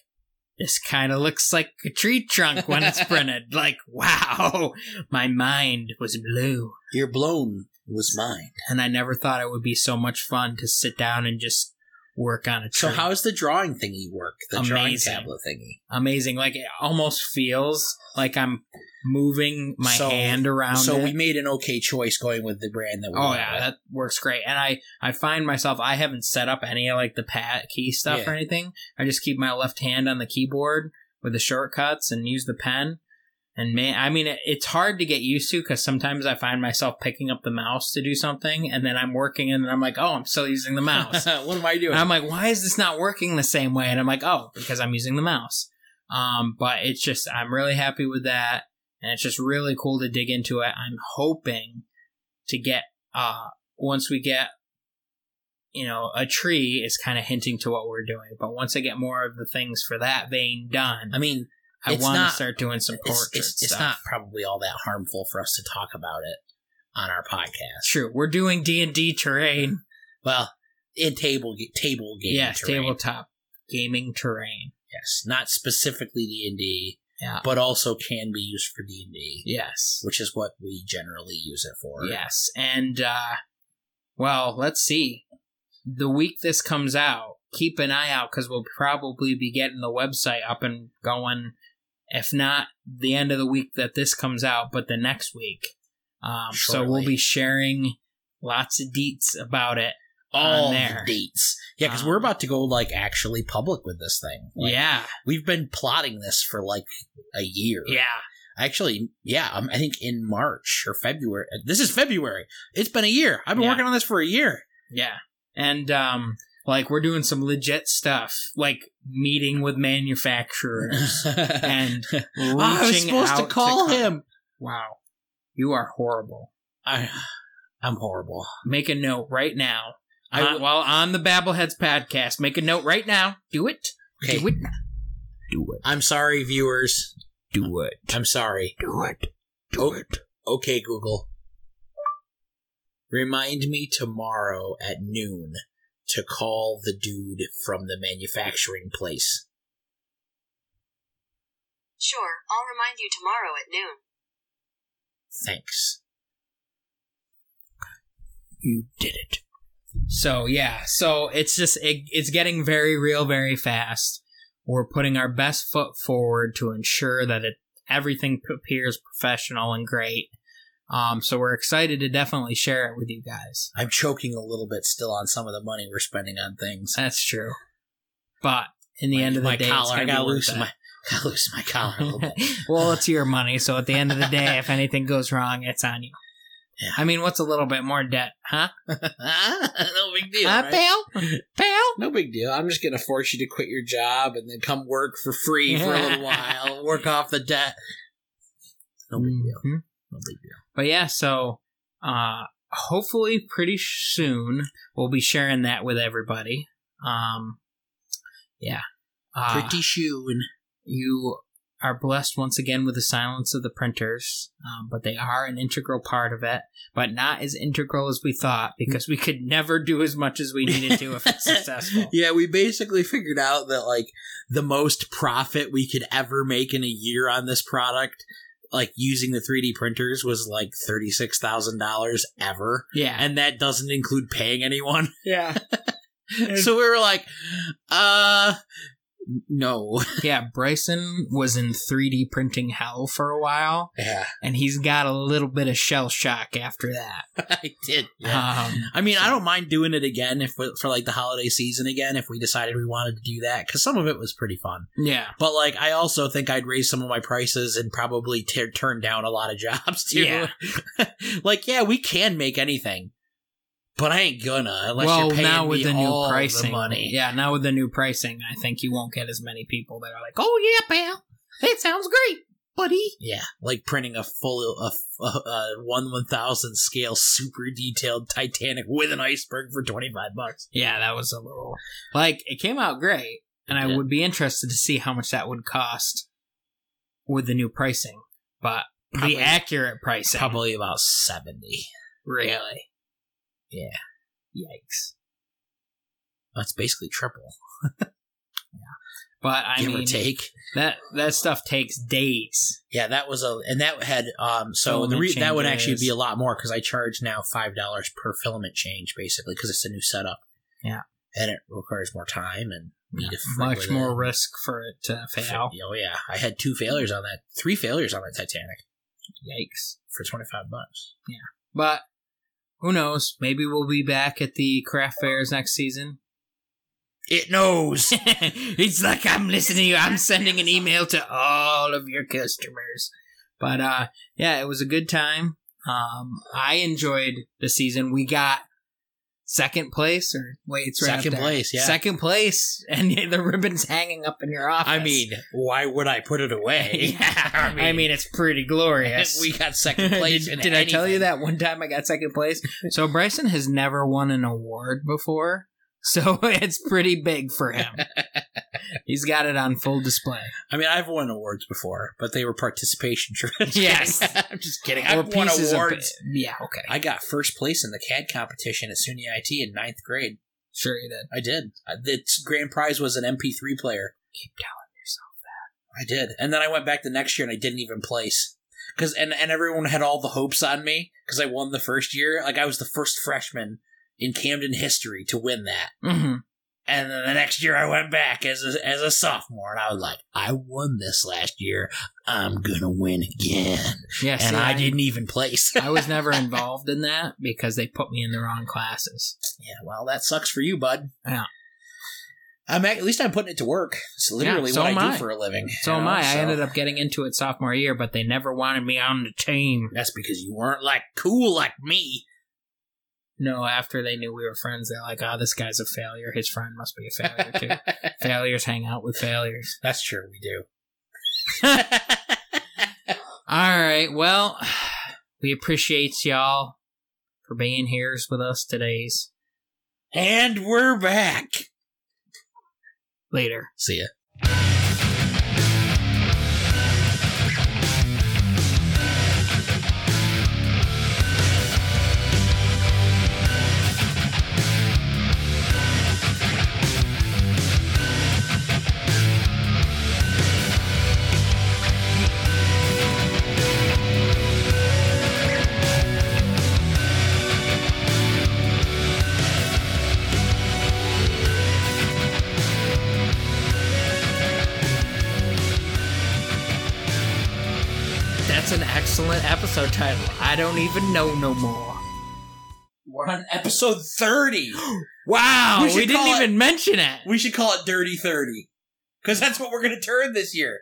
this kind of looks like a tree trunk when it's printed. like, wow, my mind was blue. Your blown was mine. And I never thought it would be so much fun to sit down and just work on a tree. So how's the drawing thingy work? The drawing Amazing. tablet thingy. Amazing. Like, it almost feels like I'm moving my So- hand around. So it. we made an okay choice going with the brand that we Oh yeah, with. that works great. And I I find myself I haven't set up any of like the pat key stuff Yeah. or anything. I just keep my left hand on the keyboard with the shortcuts and use the pen. And man, I mean, it, it's hard to get used to because sometimes I find myself picking up the mouse to do something, and then I'm working, and I'm like, oh, I'm still using the mouse. what am I doing? And I'm like, why is this not working the same way? And I'm like, oh, because I'm using the mouse. Um, but it's just, I'm really happy with that. And it's just really cool to dig into it. I'm hoping to get, uh, once we get, you know, a tree is kind of hinting to what we're doing. But once I get more of the things for that vein done, I mean, I want to start doing some it's, portrait it's, it's stuff. not probably all that harmful for us to talk about it on our podcast. True. We're doing D&D terrain. Well, in table table game. yes, terrain. tabletop gaming terrain. Yes, not specifically D and D, Yeah. but also can be used for D and D, Yes. which is what we generally use it for. Yes, and uh well, let's see. The week this comes out, keep an eye out because we'll probably be getting the website up and going. If not the end of the week that this comes out, but the next week. Um, so we'll be sharing lots of deets about it. All the dates. Yeah, because Um, we're about to go like actually public with this thing. Like, yeah, we've been plotting this for like a year. yeah, Actually, yeah, um, I think in March or February. This is February. It's been a year. I've been Yeah. working on this for a year. yeah. And um, like we're doing some legit stuff, like meeting with manufacturers and reaching Oh, I was supposed out to call co- him. Wow, you are horrible. I, I'm horrible. Make a note right now. I Uh, while on the Babbleheads podcast, make a note right now. Do it. Okay. Do it. Do it. I'm sorry, viewers. Do it. I'm sorry. Do it. Do it. Okay, Google. Remind me tomorrow at noon to call the dude from the manufacturing place. Sure, I'll remind you tomorrow at noon. Thanks. You did it. So yeah, so it's just it, it's getting very real very fast. We're putting our best foot forward to ensure that it everything appears professional and great. Um, so we're excited to definitely share it with you guys. I'm choking a little bit still on some of the money we're spending on things. That's true. But in the My- end of the my day, collar, I gotta loosen my gotta loosen my collar a little bit. well, it's your money, so at the end of the day, if anything goes wrong, it's on you. I mean, what's a little bit more debt, huh? no big deal. Huh, right? pal? Pal? No big deal. I'm just gonna force you to quit your job and then come work for free for a little while, work off the debt. No big deal. Mhm. No big deal. But yeah, so uh, hopefully pretty soon we'll be sharing that with everybody. Um, yeah. Uh, Pretty soon. you are blessed once again with the silence of the printers, um, but they are an integral part of it, but not as integral as we thought because we could never do as much as we needed to if it's successful. Yeah, we basically figured out that like the most profit we could ever make in a year on this product, like using the 3D printers, was like thirty six thousand dollars ever, Yeah. and that doesn't include paying anyone. yeah. so we were like, uh, no. Yeah, Bryson was in 3D printing hell for a while, Yeah, and he's got a little bit of shell shock after that. I did. Yeah. Um, I mean, I don't mind doing it again if we, for like the holiday season again if we decided we wanted to do that because some of it was pretty fun. Yeah. But like, I also think I'd raise some of my prices and probably tear turn down a lot of jobs too. Yeah. like, yeah, we can make anything, but I ain't gonna unless well, you're paying now with me the new pricing, the money. yeah, now with the new pricing, I think you won't get as many people that are like, "Oh yeah, pal, that sounds great, buddy." Yeah, like printing a full a, a, a one one thousand scale super detailed Titanic with an iceberg for twenty five bucks. Yeah, that was a little like it came out great, and I Yeah. would be interested to see how much that would cost with the new pricing, but Probably- the accurate pricing, Probably about seventy. really, Yeah, yikes. that's basically triple, yeah. But I give mean, or take. that that stuff takes days. Yeah, that was a, and that had, um, so the re- that would actually be a lot more because I charge now five dollars per filament change, basically, because it's a new setup. Yeah. and it requires more time and Yeah, much more it. risk for it to fail. Oh yeah, I had two failures on that, three failures on that Titanic. Yikes. for twenty five bucks. Yeah, but who knows? Maybe we'll be back at the craft fairs next season. It knows. it's like I'm listening to you. I'm sending an email to all of your customers. But uh yeah, it was a good time. Um I enjoyed the season. We got second place or wait, it's right Second place, yeah. Second place and the ribbon's hanging up in your office. I mean, why would I put it away? yeah, I mean, it's pretty glorious. we got second place. did did I tell you that one time I got second place? So Bryson has never won an award before, so it's pretty big for him. He's got it on full display. I mean, I've won awards before, but they were participation trophies. Yes. I'm just kidding. Or I've won pieces of- awards. yeah, okay, I got first place in the CAD competition at SUNY IT in ninth grade. sure you did. I did. Uh, The grand prize was an MP3 player. Keep telling yourself. That. I did, and then I went back the next year and I didn't even place. Cause and and everyone had all the hopes on me because I won the first year. Like I was the first freshman in Camden history to win that. Mm-hmm. And then the next year I went back as a, as a sophomore and I was like, I won this last year. I'm gonna win again. Yeah, and see, I didn't even place. I was never involved in that because they put me in the wrong classes. yeah, well, that sucks for you, bud. Yeah. I'm at, at least I'm putting it to work. It's literally Yeah, so what I do I. for a living. So you am know, I. I so- ended up getting into it sophomore year, but they never wanted me on the team. That's because you weren't like cool like me. No, after they knew we were friends, they're like, "Oh, this guy's a failure. His friend must be a failure too. failures hang out with failures." That's true. We do. All right. Well, we appreciate y'all for being here with us today's and we're back. later. See ya. Title. I don't even know no more. We're on episode 30. Wow, We we, didn't it- even mention it. We should call it Dirty 30. Because that's what we're going to turn this year.